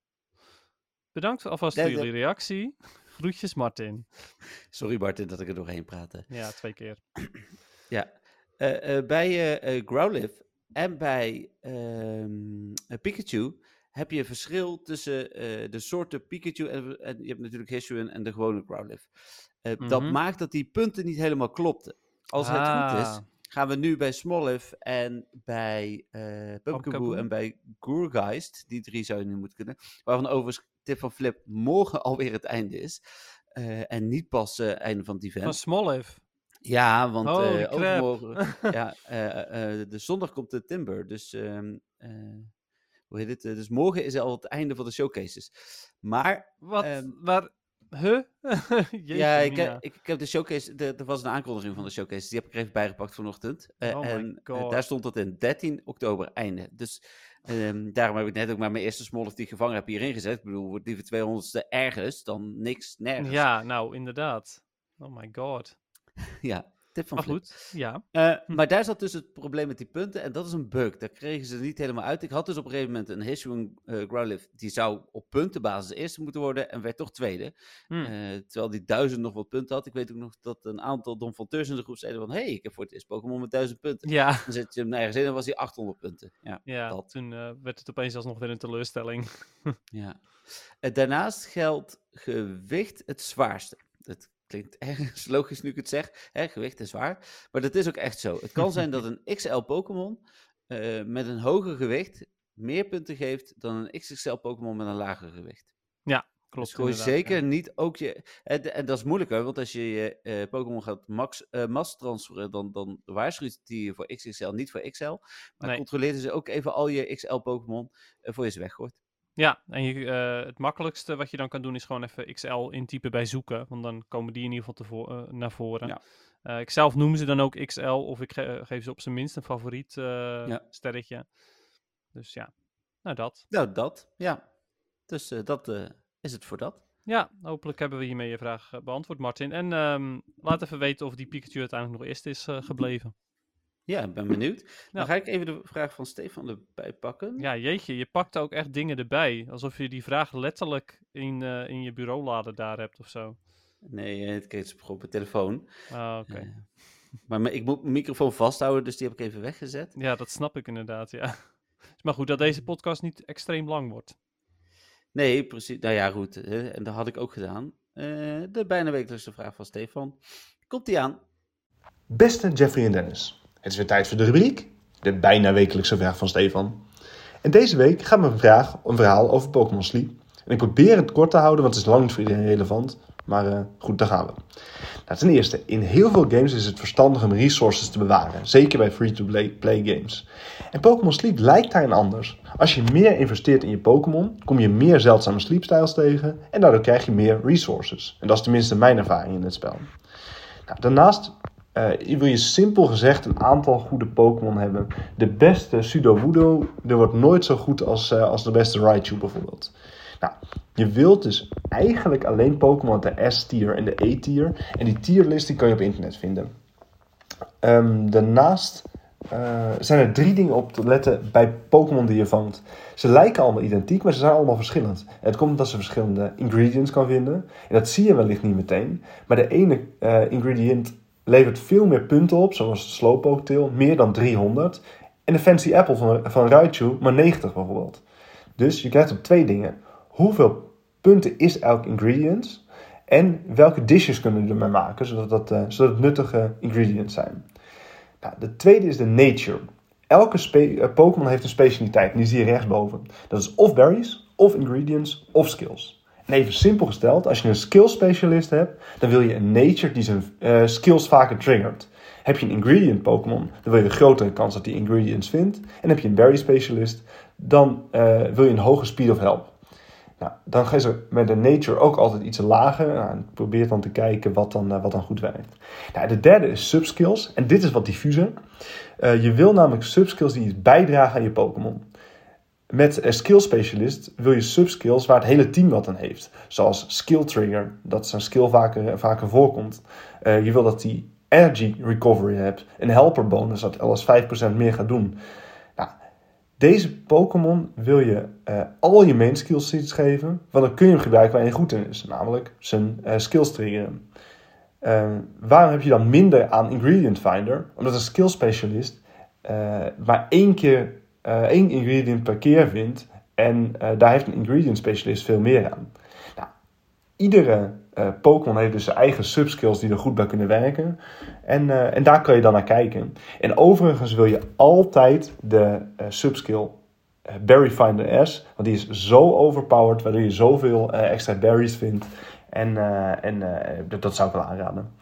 Bedankt alvast voor jullie reactie. Groetjes Martin. *laughs* Sorry Martin dat ik er doorheen praatte. Ja, twee keer. Ja, eh, eh, bij eh, Growlithe en bij ehm, eh, Pikachu heb je verschil tussen de soorten Pikachu en, en je hebt natuurlijk Hisuian en de gewone Growlithe. Dat Mhm. maakt dat die punten niet helemaal klopten. Als het goed Ah. is, gaan we nu bij Smoliv en bij Pumpkaboo Pumpkaboo. en bij Gourgeist, die drie zou je nu moeten kunnen, waarvan overigens tip van Flip morgen *laughs* alweer het einde is. en niet pas het einde van het event. Van Smoliv. Ja, want eh crap. overmorgen, *laughs* ja, eh, eh, de zondag komt de Timber, dus ehm, eh, hoe heet het? Dus morgen is al het einde van de showcases. Maar Wat? Ehm, waar? Huh? *laughs* Ja, ik, ik, ik heb de showcase, de- er was een aankondiging van de showcases, die heb ik er even bijgepakt vanochtend. Oh en daar stond dat in 13 oktober einde. Dus ehm, daarom heb ik net ook maar mijn eerste smolf die ik gevangen heb hierin gezet. Ik bedoel, wordt liever 200ste ergens dan niks nergens. Ja, nou inderdaad. Oh my god. *laughs* ja tip van Maar Flip. goed, ja. Eh, Hm. Maar daar zat dus het probleem met die punten. En dat is een bug. Daar kregen ze niet helemaal uit. Ik had dus op een gegeven moment een Hisuian uh, Growlithe. Die zou op puntenbasis eerste moeten worden. En werd toch tweede. Hm. Eh, terwijl die duizend nog wat punten had. Ik weet ook nog dat een aantal donfonteurs in de groep zeiden van... Hé, hey, ik heb voor het eerst Pokémon met duizend punten. Ja, Dan zet je hem nergens in en was hij 800 punten. Ja, ja dat. toen eh, werd het opeens alsnog weer een teleurstelling. *laughs* ja. Eh, daarnaast geldt gewicht het zwaarste. Dat klinkt *laughs* ergens logisch nu ik het zeg. Hè, gewicht is zwaar. Maar dat is ook echt zo. Het kan zijn dat *laughs* een XL Pokémon eh, met een hoger gewicht meer punten geeft dan een XXL Pokémon met een lager gewicht. Klopt. dus gooi zeker ja. niet ook je. En, en dat is moeilijker, want als je je eh, Pokémon gaat max, eh mass transferen, dan, dan waarschuwt die je voor XXL, niet voor XL. Maar Nee. controleer dus ook even al je XL Pokémon voor je ze weggooit. Ja, en je, eh, het makkelijkste wat je dan kan doen is gewoon even XL intypen bij zoeken. Want dan komen die in ieder geval tevo- eh, naar voren. Ja. Eh, ik zelf noem ze dan ook XL of ik ge- geef ze op zijn minst een favoriet Ja. sterretje. Dus ja, nou dat. Nou, dat. Ja. Dus dat is het voor dat. Ja, hopelijk hebben we hiermee je vraag beantwoord, Martin. En ehm, laat even weten of die Pikachu uiteindelijk nog eerst is gebleven. Ja, ik ben benieuwd. Dan ga ik even de vraag van Stefan erbij pakken. Ja, jeetje, je pakt ook echt dingen erbij. Alsof je die vraag letterlijk in, eh, in je bureaulade daar hebt of zo. Nee, eh, het is gewoon op mijn telefoon. Ah, oké. Eh, maar ik moet mijn microfoon vasthouden, dus die heb ik even weggezet. Ja, dat snap ik inderdaad, ja. *laughs* Maar goed, dat deze podcast niet extreem lang wordt. Nee, precies. Nou ja, goed. en dat had ik ook gedaan. Eh, de bijna wekelijkse vraag van Stefan. Komt die aan? Beste Jeffrey en Dennis, het is weer tijd voor de rubriek, de bijna wekelijkse vraag van Stefan. En deze week gaat mijn vraag een verhaal over Pokémon Sleep. En ik probeer het kort te houden, want het is lang niet voor iedereen relevant. Maar eh, goed, daar gaan we. Nou, ten eerste, in heel veel games is het verstandig om resources te bewaren. Zeker bij free-to-play games. En Pokémon Sleep lijkt daarin anders. Als je meer investeert in je Pokémon, kom je meer zeldzame sleepstyles tegen. En daardoor krijg je meer resources. En dat is tenminste mijn ervaring in het spel. Nou, daarnaast eh, wil je simpel gezegd een aantal goede Pokémon hebben. De beste Sudowoodo, er wordt nooit zo goed als, eh, als de beste Raichu bijvoorbeeld. Nou, je wilt dus eigenlijk alleen Pokémon uit de S-tier en de E-tier. En die tierlist die kan je op internet vinden. Ehm, daarnaast eh, zijn er drie dingen op te letten bij Pokémon die je vangt. Ze lijken allemaal identiek, maar ze zijn allemaal verschillend. En het komt omdat ze verschillende ingredients kan vinden. En dat zie je wellicht niet meteen. Maar de ene eh, ingredient levert veel meer punten op, zoals de Slowpoke Tail, meer dan 300. En de Fancy Apple van, van Raichu, maar 90 bijvoorbeeld. Dus je krijgt op twee dingen. Hoeveel punten is elk ingredient? En welke dishes kunnen we ermee maken, zodat, dat, eh, zodat het nuttige ingredients zijn. Nou, de tweede is de nature. Elke eh, Pokémon heeft een specialiteit en die zie je rechtsboven. Dat is of berries, of ingredients, of skills. En even simpel gesteld, als je een skill specialist hebt, dan wil je een nature die zijn eh, skills vaker triggert. Heb je een ingredient Pokémon, dan wil je een grotere kans dat die ingredients vindt. En heb je een berry specialist, dan eh, wil je een hoge speed of help. Nou, dan gaan ze met de nature ook altijd iets lager. Nou, probeer dan te kijken wat dan, eh, wat dan goed werkt. Nou, de derde is subskills. En dit is wat diffuser. Je wil namelijk subskills die iets bijdragen aan je Pokémon. Met een skill specialist wil je subskills waar het hele team wat aan heeft. Zoals skill trigger, dat zijn skill vaker, vaker voorkomt. Eh, je wil dat die energy recovery hebt. Een helper bonus, dat alles 5% meer gaat doen. Deze Pokémon wil je eh, al je main skills geven. Want dan kun je hem gebruiken waar je goed in is. Namelijk zijn uh, skills triggeren. waarom heb je dan minder aan Ingredient Finder? Omdat een skill specialist maar één keer uh, één ingredient per keer vindt. En uh, daar heeft een ingredient specialist veel meer aan. Nou, iedere uh, Pokémon heeft dus zijn eigen subskills die er goed bij kunnen werken. En, en daar kan je dan naar kijken. En overigens wil je altijd de subskill Berry Finder S. Want die is zo overpowered, waardoor je zoveel extra berries vindt. En, en dat zou ik wel aanraden.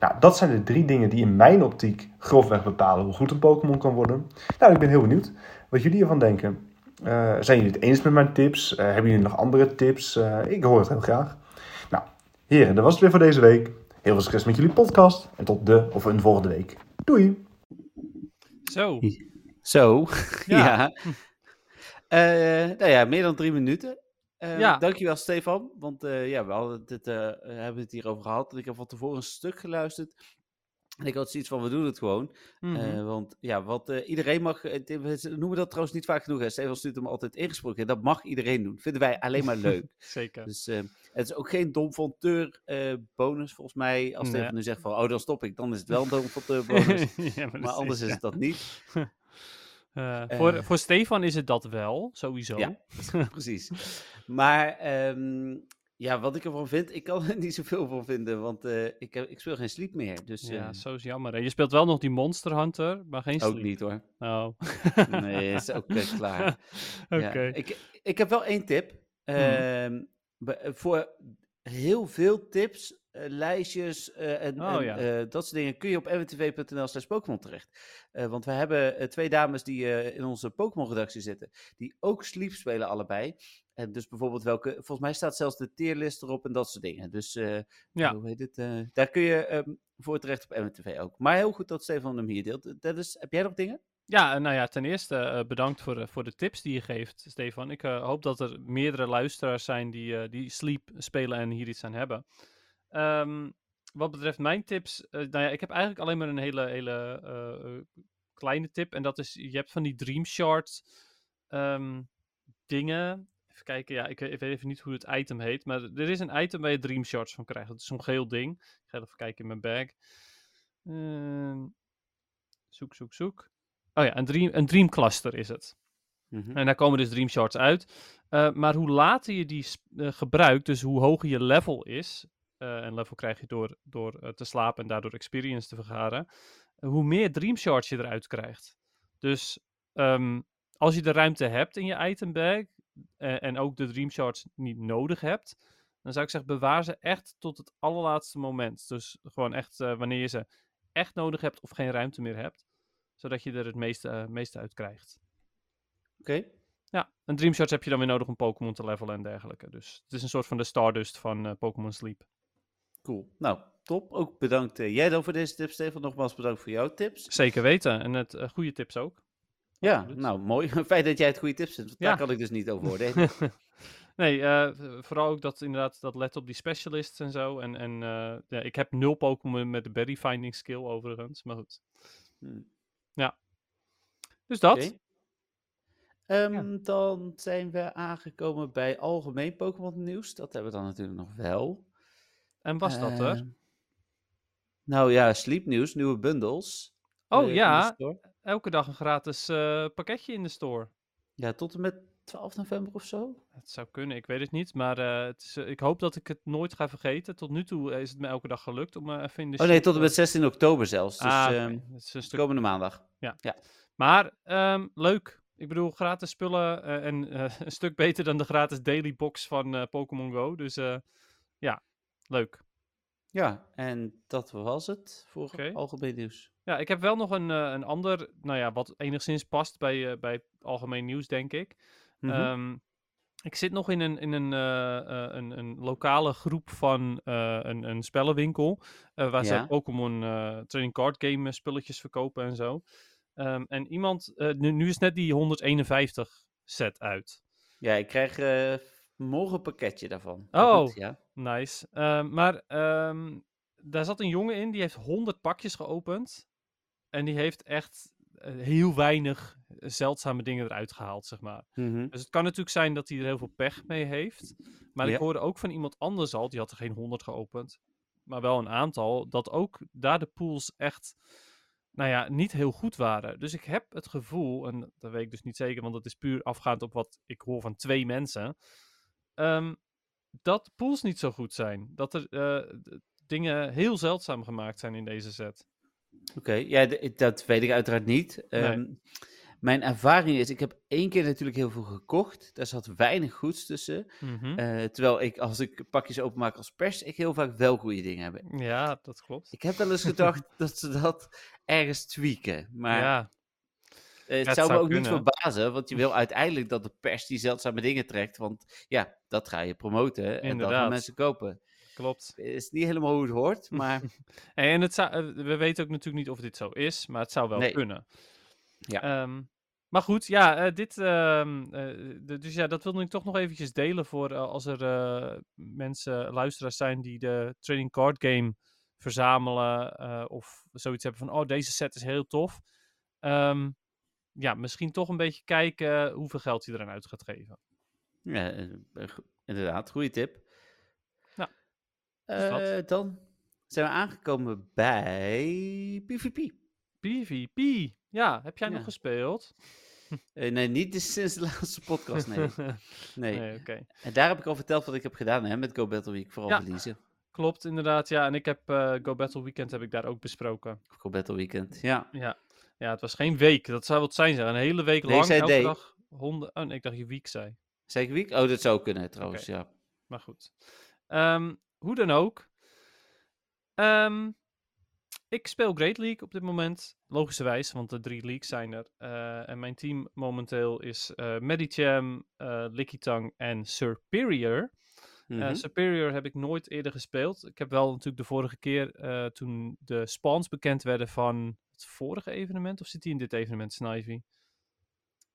Nou, dat zijn de drie dingen die in mijn optiek grofweg bepalen hoe goed een Pokémon kan worden. Nou, ik ben heel benieuwd wat jullie ervan denken. Uh, zijn jullie het eens met mijn tips? Uh, hebben jullie nog andere tips? Uh, ik hoor het heel graag. Nou, heren, dat was het weer voor deze week. Heel veel succes met jullie podcast. En tot de of een volgende week. Doei! Zo. Zo, ja. *laughs* ja. nou ja, meer dan drie minuten. ja. Dankjewel Stefan, want ja, we hadden dit, hebben het hierover gehad. Ik heb van tevoren een stuk geluisterd. En ik had zoiets van, we doen het gewoon. Mhm. Uh, want ja, wat uh, iedereen mag, uh, we noemen dat trouwens niet vaak genoeg. Hè. Stefan stuurt hem altijd ingesproken. Dat mag iedereen doen. Vinden wij alleen maar leuk. *laughs* Zeker. Dus het is ook geen domfonteur bonus volgens mij. Als Stefan nu zegt van, oh dan stop ik. Dan is het wel een domfonteur *laughs* bonus. ja, maar, maar anders is, is het dat niet. *laughs* voor, voor Stefan is het dat wel, sowieso. Ja, precies. maar um, ja, wat ik ervan vind, ik kan *laughs* er niet zoveel van vinden, want uh, ik, heb, ik speel geen sleep meer. Dus, ja, uh, zo is jammer. En je speelt wel nog die Monster Hunter, maar geen sleep. Ook niet hoor. Oh. nee, is ook uh, klaar. *laughs* Oké. Okay. Ja. Ik, ik heb wel één tip. Hmm. Voor heel veel tips, lijstjes en, oh, en ja. dat soort dingen kun je op mwtv.nl slash Pokémon terecht. want we hebben twee dames die in onze Pokémon-redactie zitten, die ook sleep spelen allebei. En dus bijvoorbeeld welke, volgens mij staat zelfs de tierlist erop en dat soort dingen. Dus ja. hoe heet het? Daar kun je um, voor terecht op MTV ook. Maar heel goed dat Stefan hem hier deelt. Dat is, heb jij nog dingen? Ja, nou ja, ten eerste uh, bedankt voor, voor de tips die je geeft, Stefan. Ik hoop dat er meerdere luisteraars zijn die, die Sleep spelen en hier iets aan hebben. Um, wat betreft mijn tips, nou ja, ik heb eigenlijk alleen maar een hele, hele kleine tip. En dat is, je hebt van die Dream Shard um, dingen Even kijken, ja, ik, weet even niet hoe het item heet. Maar er is een item waar je Dream Shards van krijgt. Dat is zo'n geel ding. Ik ga even kijken in mijn bag. Uh, zoek, zoek, zoek. Oh ja, een Dream, een dream Cluster is het. Mhm. Mm -hmm. En daar komen dus Dream Shards uit. Uh, maar hoe later je die uh, gebruikt, dus hoe hoger je level is. Uh, en level krijg je door, door te slapen en daardoor experience te vergaren. hoe meer Dream Shards je eruit krijgt. Dus um, als je de ruimte hebt in je item bag, en ook de Dream Shards niet nodig hebt, dan zou ik zeggen, bewaar ze echt tot het allerlaatste moment. Dus gewoon echt wanneer je ze echt nodig hebt of geen ruimte meer hebt, zodat je er het meeste, uh, meeste uit krijgt. Oké. Okay. Ja, en Dream Shards heb je dan weer nodig om Pokémon te levelen en dergelijke. Dus het is een soort van de Stardust van Pokémon Sleep. Cool. Nou, top. Ook bedankt jij dan voor deze tips, Stefan. Nogmaals bedankt voor jouw tips. Zeker weten. En het goede tips ook. Ja, Absoluut. nou mooi. *laughs* Fijn dat jij het goede tips hebt. Ja. Daar kan ik dus niet over *laughs* oordelen. nee, uh, vooral ook dat inderdaad dat let op die specialists en zo. En, en uh, ja, ik heb nul Pokémon met de berry finding skill overigens, maar goed. Hmm. Ja. Dus dat. Okay. Um, ja. Dan zijn we aangekomen bij algemeen Pokémon nieuws. Dat hebben we dan natuurlijk nog wel. En was dat er? Uh, nou ja, sleepnieuws, nieuwe bundles. Oh ja, elke dag een gratis uh, pakketje in de store. Ja, tot en met 12 november of zo? Het zou kunnen, ik weet het niet. Maar uh, het is, uh, ik hoop dat ik het nooit ga vergeten. Tot nu toe is het me elke dag gelukt om even in de Oh nee, tot en met 16 oktober zelfs. Dus ah, okay. um, dat is een stuk... komende maandag. Ja. ja. Maar um, leuk. Ik bedoel, gratis spullen en *laughs* een stuk beter dan de gratis daily box van Pokémon Go. Dus ja, leuk. Ja, en dat was het voor okay. algemeen nieuws. Ja, ik heb wel nog een, uh, een ander, nou ja, wat enigszins past bij, uh, bij algemeen nieuws, denk ik. Mhm. Mm -hmm. um, Ik zit nog in een, in een, eh, eh, een, een lokale groep van eh, een, een spellenwinkel. eh, waar Ja. ze Pokémon Trading Card Game spulletjes verkopen en zo. Ehm, en iemand, nu, nu is net die 151 set uit. Ja, ik krijg morgen een pakketje daarvan. Oh. Goed, ja. Nice. Ehm, maar ehm, daar zat een jongen in, die heeft 100 pakjes geopend. En die heeft echt heel weinig zeldzame dingen eruit gehaald, zeg maar. Mhm. Dus het kan natuurlijk zijn dat hij er heel veel pech mee heeft. Maar ik hoorde ook van iemand anders al, die had er geen 100 geopend. Maar wel een aantal, dat ook daar de pools echt, nou ja, niet heel goed waren. Dus ik heb het gevoel, en dat weet ik dus niet zeker, want dat is puur afgaand op wat ik hoor van twee mensen. ehm, dat pools niet zo goed zijn. Dat er eh, dingen heel zeldzaam gemaakt zijn in deze set. Oké, ja, dat weet ik uiteraard niet. Nee. Ehm, Mijn ervaring is, ik heb één keer natuurlijk heel veel gekocht. Daar zat weinig goeds tussen. Mhm. Eh, terwijl ik, als ik pakjes openmaak als pers, ik heel vaak wel goede dingen heb. ja, dat klopt. Ik heb wel eens gedacht *laughs* dat ze dat ergens tweaken. Maar ja, het het zou me ook niet verbazen, want je wil *laughs* uiteindelijk dat de pers die zeldzame dingen trekt. Want ja, dat ga je promoten en dat gaan mensen kopen. Klopt. is niet helemaal hoe het hoort, *laughs* maar En het zou, eh, we weten ook natuurlijk niet of dit zo is, maar het zou wel Nee. kunnen. Ja. Ehm, maar goed, ja, eh, dit, ehm, eh, de- dus ja, dat wilde ik toch nog eventjes delen voor als er mensen, luisteraars zijn die de trading card game verzamelen of zoiets hebben van, oh, deze set is heel tof. Ehm, ja, misschien toch een beetje kijken hoeveel geld je eraan uit gaat geven. ja, inderdaad, goede tip. Eh, dan zijn we aangekomen bij PvP. PvP, ja, heb jij Ja. nog gespeeld? Eh, nee, niet sinds de laatste podcast, nee. *laughs* nee. nee oké. En daar heb ik al verteld wat ik heb gedaan hè, met Go Battle Week, vooral Ja. verliezen. Klopt, inderdaad. Ja, en ik heb eh, Go Battle Weekend heb ik daar ook besproken. Go Battle Weekend, ja. Ja. ja, het was geen week. Dat zou wat zijn, zeg. Een hele week Nee, lang, elke dag honden... Oh, nee, ik dacht je week zei. Zeker week? Oh, dat zou kunnen trouwens, ja. Maar goed. Ehm, hoe dan ook. Ehm, ik speel Great League op dit moment. Logischerwijs, want de drie leagues zijn er. Eh, en mijn team momenteel is eh Medicham, eh Lickitung en Superior. Mhm. Superior heb ik nooit eerder gespeeld. Ik heb wel natuurlijk de vorige keer, toen de spawns bekend werden van het vorige evenement, of zit die in dit evenement, Snivy?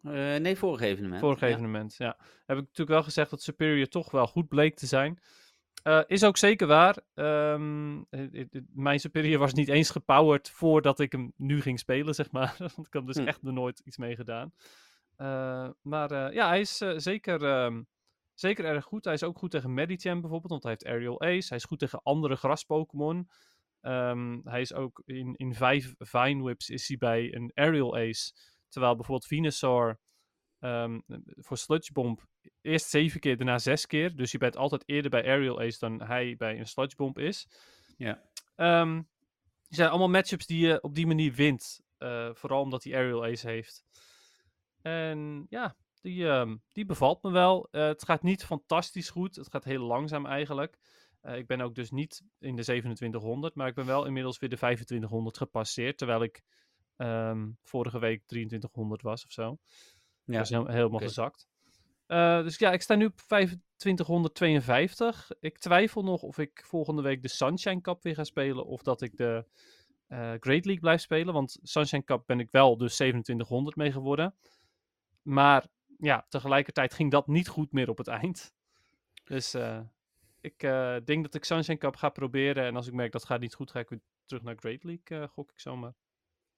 Nee, vorige evenement. Vorige ja. evenement, ja. Heb ik natuurlijk wel gezegd dat Superior toch wel goed bleek te zijn. Eh, is ook zeker waar. Ehm, eh, eh, mijn Superior was niet eens gepowered voordat ik hem nu ging spelen, zeg maar. *laughs* Want ik heb dus Hm. echt nog nooit iets mee gedaan. Maar ja, hij is zeker, ehm, zeker erg goed. Hij is ook goed tegen Medicham bijvoorbeeld, want hij heeft Aerial Ace. Hij is goed tegen andere gras-Pokémon. Ehm, hij is ook in, in vijf Vine Whips is hij bij een Aerial Ace. Terwijl bijvoorbeeld Venusaur ehm, voor Sludge Bomb eerst zeven keer, daarna zes keer. Dus je bent altijd eerder bij Aerial Ace dan hij bij een Sludge Bomb is. Ja. Ehm, het zijn allemaal matchups die je op die manier wint. eh, vooral omdat hij Aerial Ace heeft. En ja, die, ehm, die bevalt me wel. Eh, het gaat niet fantastisch goed. Het gaat heel langzaam eigenlijk. Eh, ik ben ook dus niet in de 2700, maar ik ben wel inmiddels weer de 2500 gepasseerd. Terwijl ik vorige week 2300 was of zo. Ja. Dat is heel- helemaal gezakt. Eh, dus ja, ik sta nu op 2552. Ik twijfel nog of ik volgende week de Sunshine Cup weer ga spelen. Of dat ik de eh, Great League blijf spelen. Want Sunshine Cup ben ik wel dus 2700 mee geworden. Maar ja, tegelijkertijd ging dat niet goed meer op het eind. Dus eh, ik denk dat ik Sunshine Cup ga proberen. En als ik merk dat gaat niet goed, ga ik weer terug naar Great League, eh, gok ik zomaar.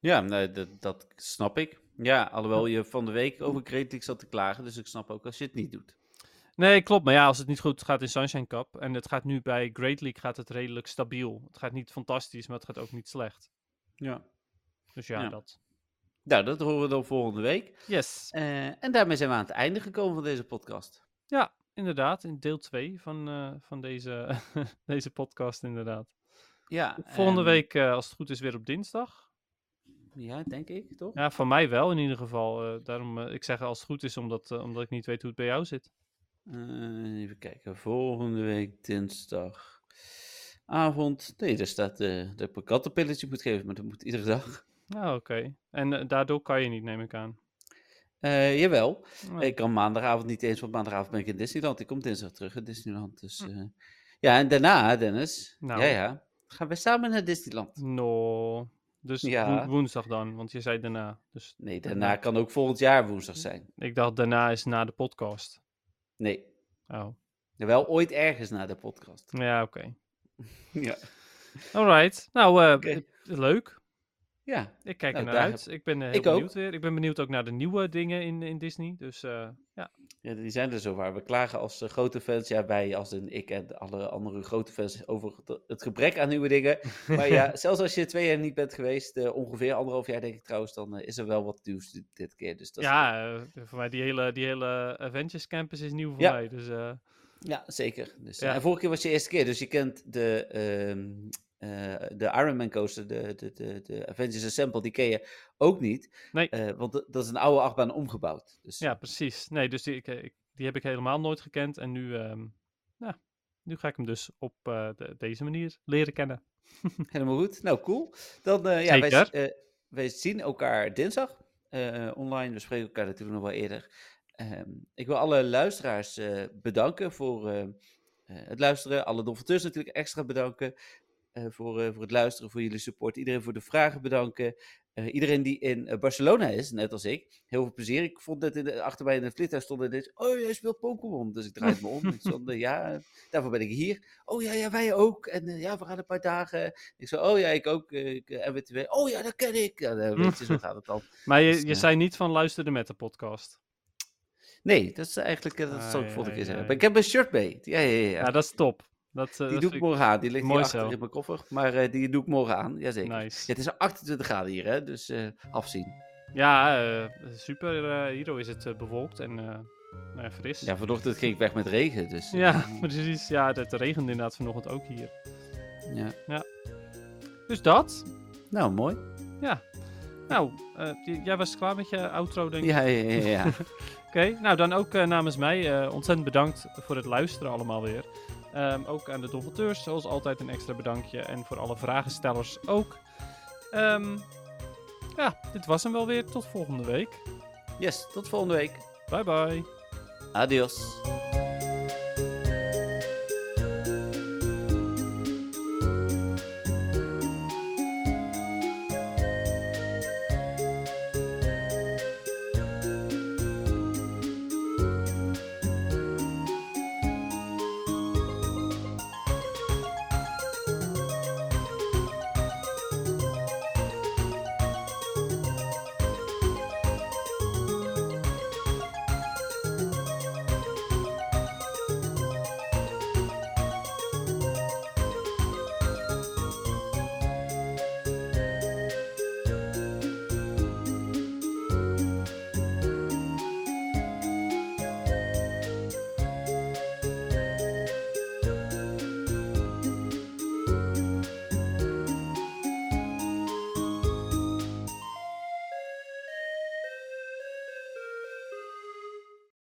Ja, nee, dat, dat snap ik. Ja, alhoewel je van de week over Great zat te klagen, dus ik snap ook als je het niet doet. Nee, klopt. Maar ja, als het niet goed gaat in Sunshine Cup. En het gaat nu bij Great League gaat het redelijk stabiel. Het gaat niet fantastisch, maar het gaat ook niet slecht. Ja. Dus ja, Ja. dat. Nou, dat horen we dan volgende week. Yes. Eh, en daarmee zijn we aan het einde gekomen van deze podcast. Ja, inderdaad. In deel 2 van, eh, van deze, *laughs* deze podcast, inderdaad. Ja, Volgende ehm, week, eh, als het goed is, weer op dinsdag. Ja, denk ik, toch? Ja, van mij wel in ieder geval. eh, daarom, eh, ik zeg als het goed is, omdat, eh, omdat ik niet weet hoe het bij jou zit. Even kijken, volgende week dinsdag. Avond. Nee, daar staat eh, dat ik een kattenpilletje moet geven, maar dat moet iedere dag. Nou, oké. En daardoor kan je niet, neem ik aan. Jawel. Oh. Ik kan maandagavond niet eens, want maandagavond ben ik in Disneyland. Ik kom dinsdag terug in Disneyland. Dus, eh, ja, en daarna, Dennis. Nou. Ja, ja. Gaan we samen naar Disneyland? No. Dus Ja. wo- woensdag dan, want je zei daarna. Dus Nee, daarna kan ook volgend jaar woensdag zijn. ik dacht daarna is na de podcast. Nee. Oh. Wel ooit ergens na de podcast. Ja, oké. *laughs* Ja. Alright. Nou, eh, leuk. Ja. Ik kijk Nou, er naar uit. Ik ben eh, heel ik ook. benieuwd weer. Ik ben benieuwd ook naar de nieuwe dingen in, in Disney. Dus eh, ja. ja, die zijn er zo waar. We klagen als eh, grote fans, ja, wij als in ik en alle andere grote fans, over het, het gebrek aan nieuwe dingen. *laughs* Maar ja, zelfs als je twee jaar niet bent geweest, eh, ongeveer anderhalf jaar denk ik trouwens, dan eh, is er wel wat nieuws dit, keer. Dus dat ja, voor mij die hele, die hele Avengers Campus is nieuw voor Ja. mij. Dus Ja, zeker. Dus, Ja. En vorige keer was je eerste keer, dus je kent de, eh, de Iron Man coaster, de, de, de, de Avengers Assemble, die ken je ook niet. Nee. Eh, want dat- is een oude achtbaan omgebouwd. Dus ja, precies. Nee, dus die, ik, eh, die heb ik helemaal nooit gekend. En nu, ja, nu ga ik hem dus op de- deze manier leren kennen. *laughs* helemaal goed. Nou, cool. Dan, ja, wij, Zeker. wij zien elkaar dinsdag online. We spreken elkaar natuurlijk nog wel eerder. Ehm, ik wil alle luisteraars bedanken voor het luisteren. Alle donateurs natuurlijk extra bedanken. Eh, voor, eh, voor het luisteren, voor jullie support. Iedereen voor de vragen bedanken. Eh, iedereen die in Barcelona is, net als ik. Heel veel plezier. Ik vond net in de, achter mij in het vliegtuig stond er dit. Oh, jij speelt Pokémon. Dus ik draaide me om. Ik *laughs* stond, ja, daarvoor ben ik hier. Oh ja, ja, wij ook. En ja, we gaan een paar dagen. Ik zei, oh ja, ik ook. MWTW. Oh ja, dat ken ik. Ja, *laughs* weet je, zo gaat het dan. Maar je, Dus, je zei niet van luisterde met de podcast. Nee, dat is eigenlijk, dat Ah, zou ik ja, volgende keer ja, zeggen. Maar ik heb een shirt mee. Ja, ja, ja. Ja, dat is top. Dat, eh, dat die doe ik morgen aan. Die ligt hier achter zo. in mijn koffer. Maar eh, die doe ik morgen aan. Jazeker. Nice. Ja, het is 28 graden hier, hè. Dus eh, afzien. Ja, super. hier is het bewolkt en nou ja, fris. Ja, vanochtend ging ik weg met regen. Dus, Ja, *laughs* *laughs* precies. Ja, het regende inderdaad vanochtend ook hier. ja. Dus dat. Nou, mooi. Nou, eh, j- jij was klaar met je outro, denk ik. Ja, ja, ja. ja. *laughs* Oké, nou dan ook namens mij ontzettend bedankt voor het luisteren allemaal weer. Ehm, ook aan de donateurs, zoals altijd een extra bedankje. En voor alle vragenstellers ook. Ehm, ja, dit was hem wel weer. Tot volgende week. Yes, tot volgende week. Bye bye. Adios.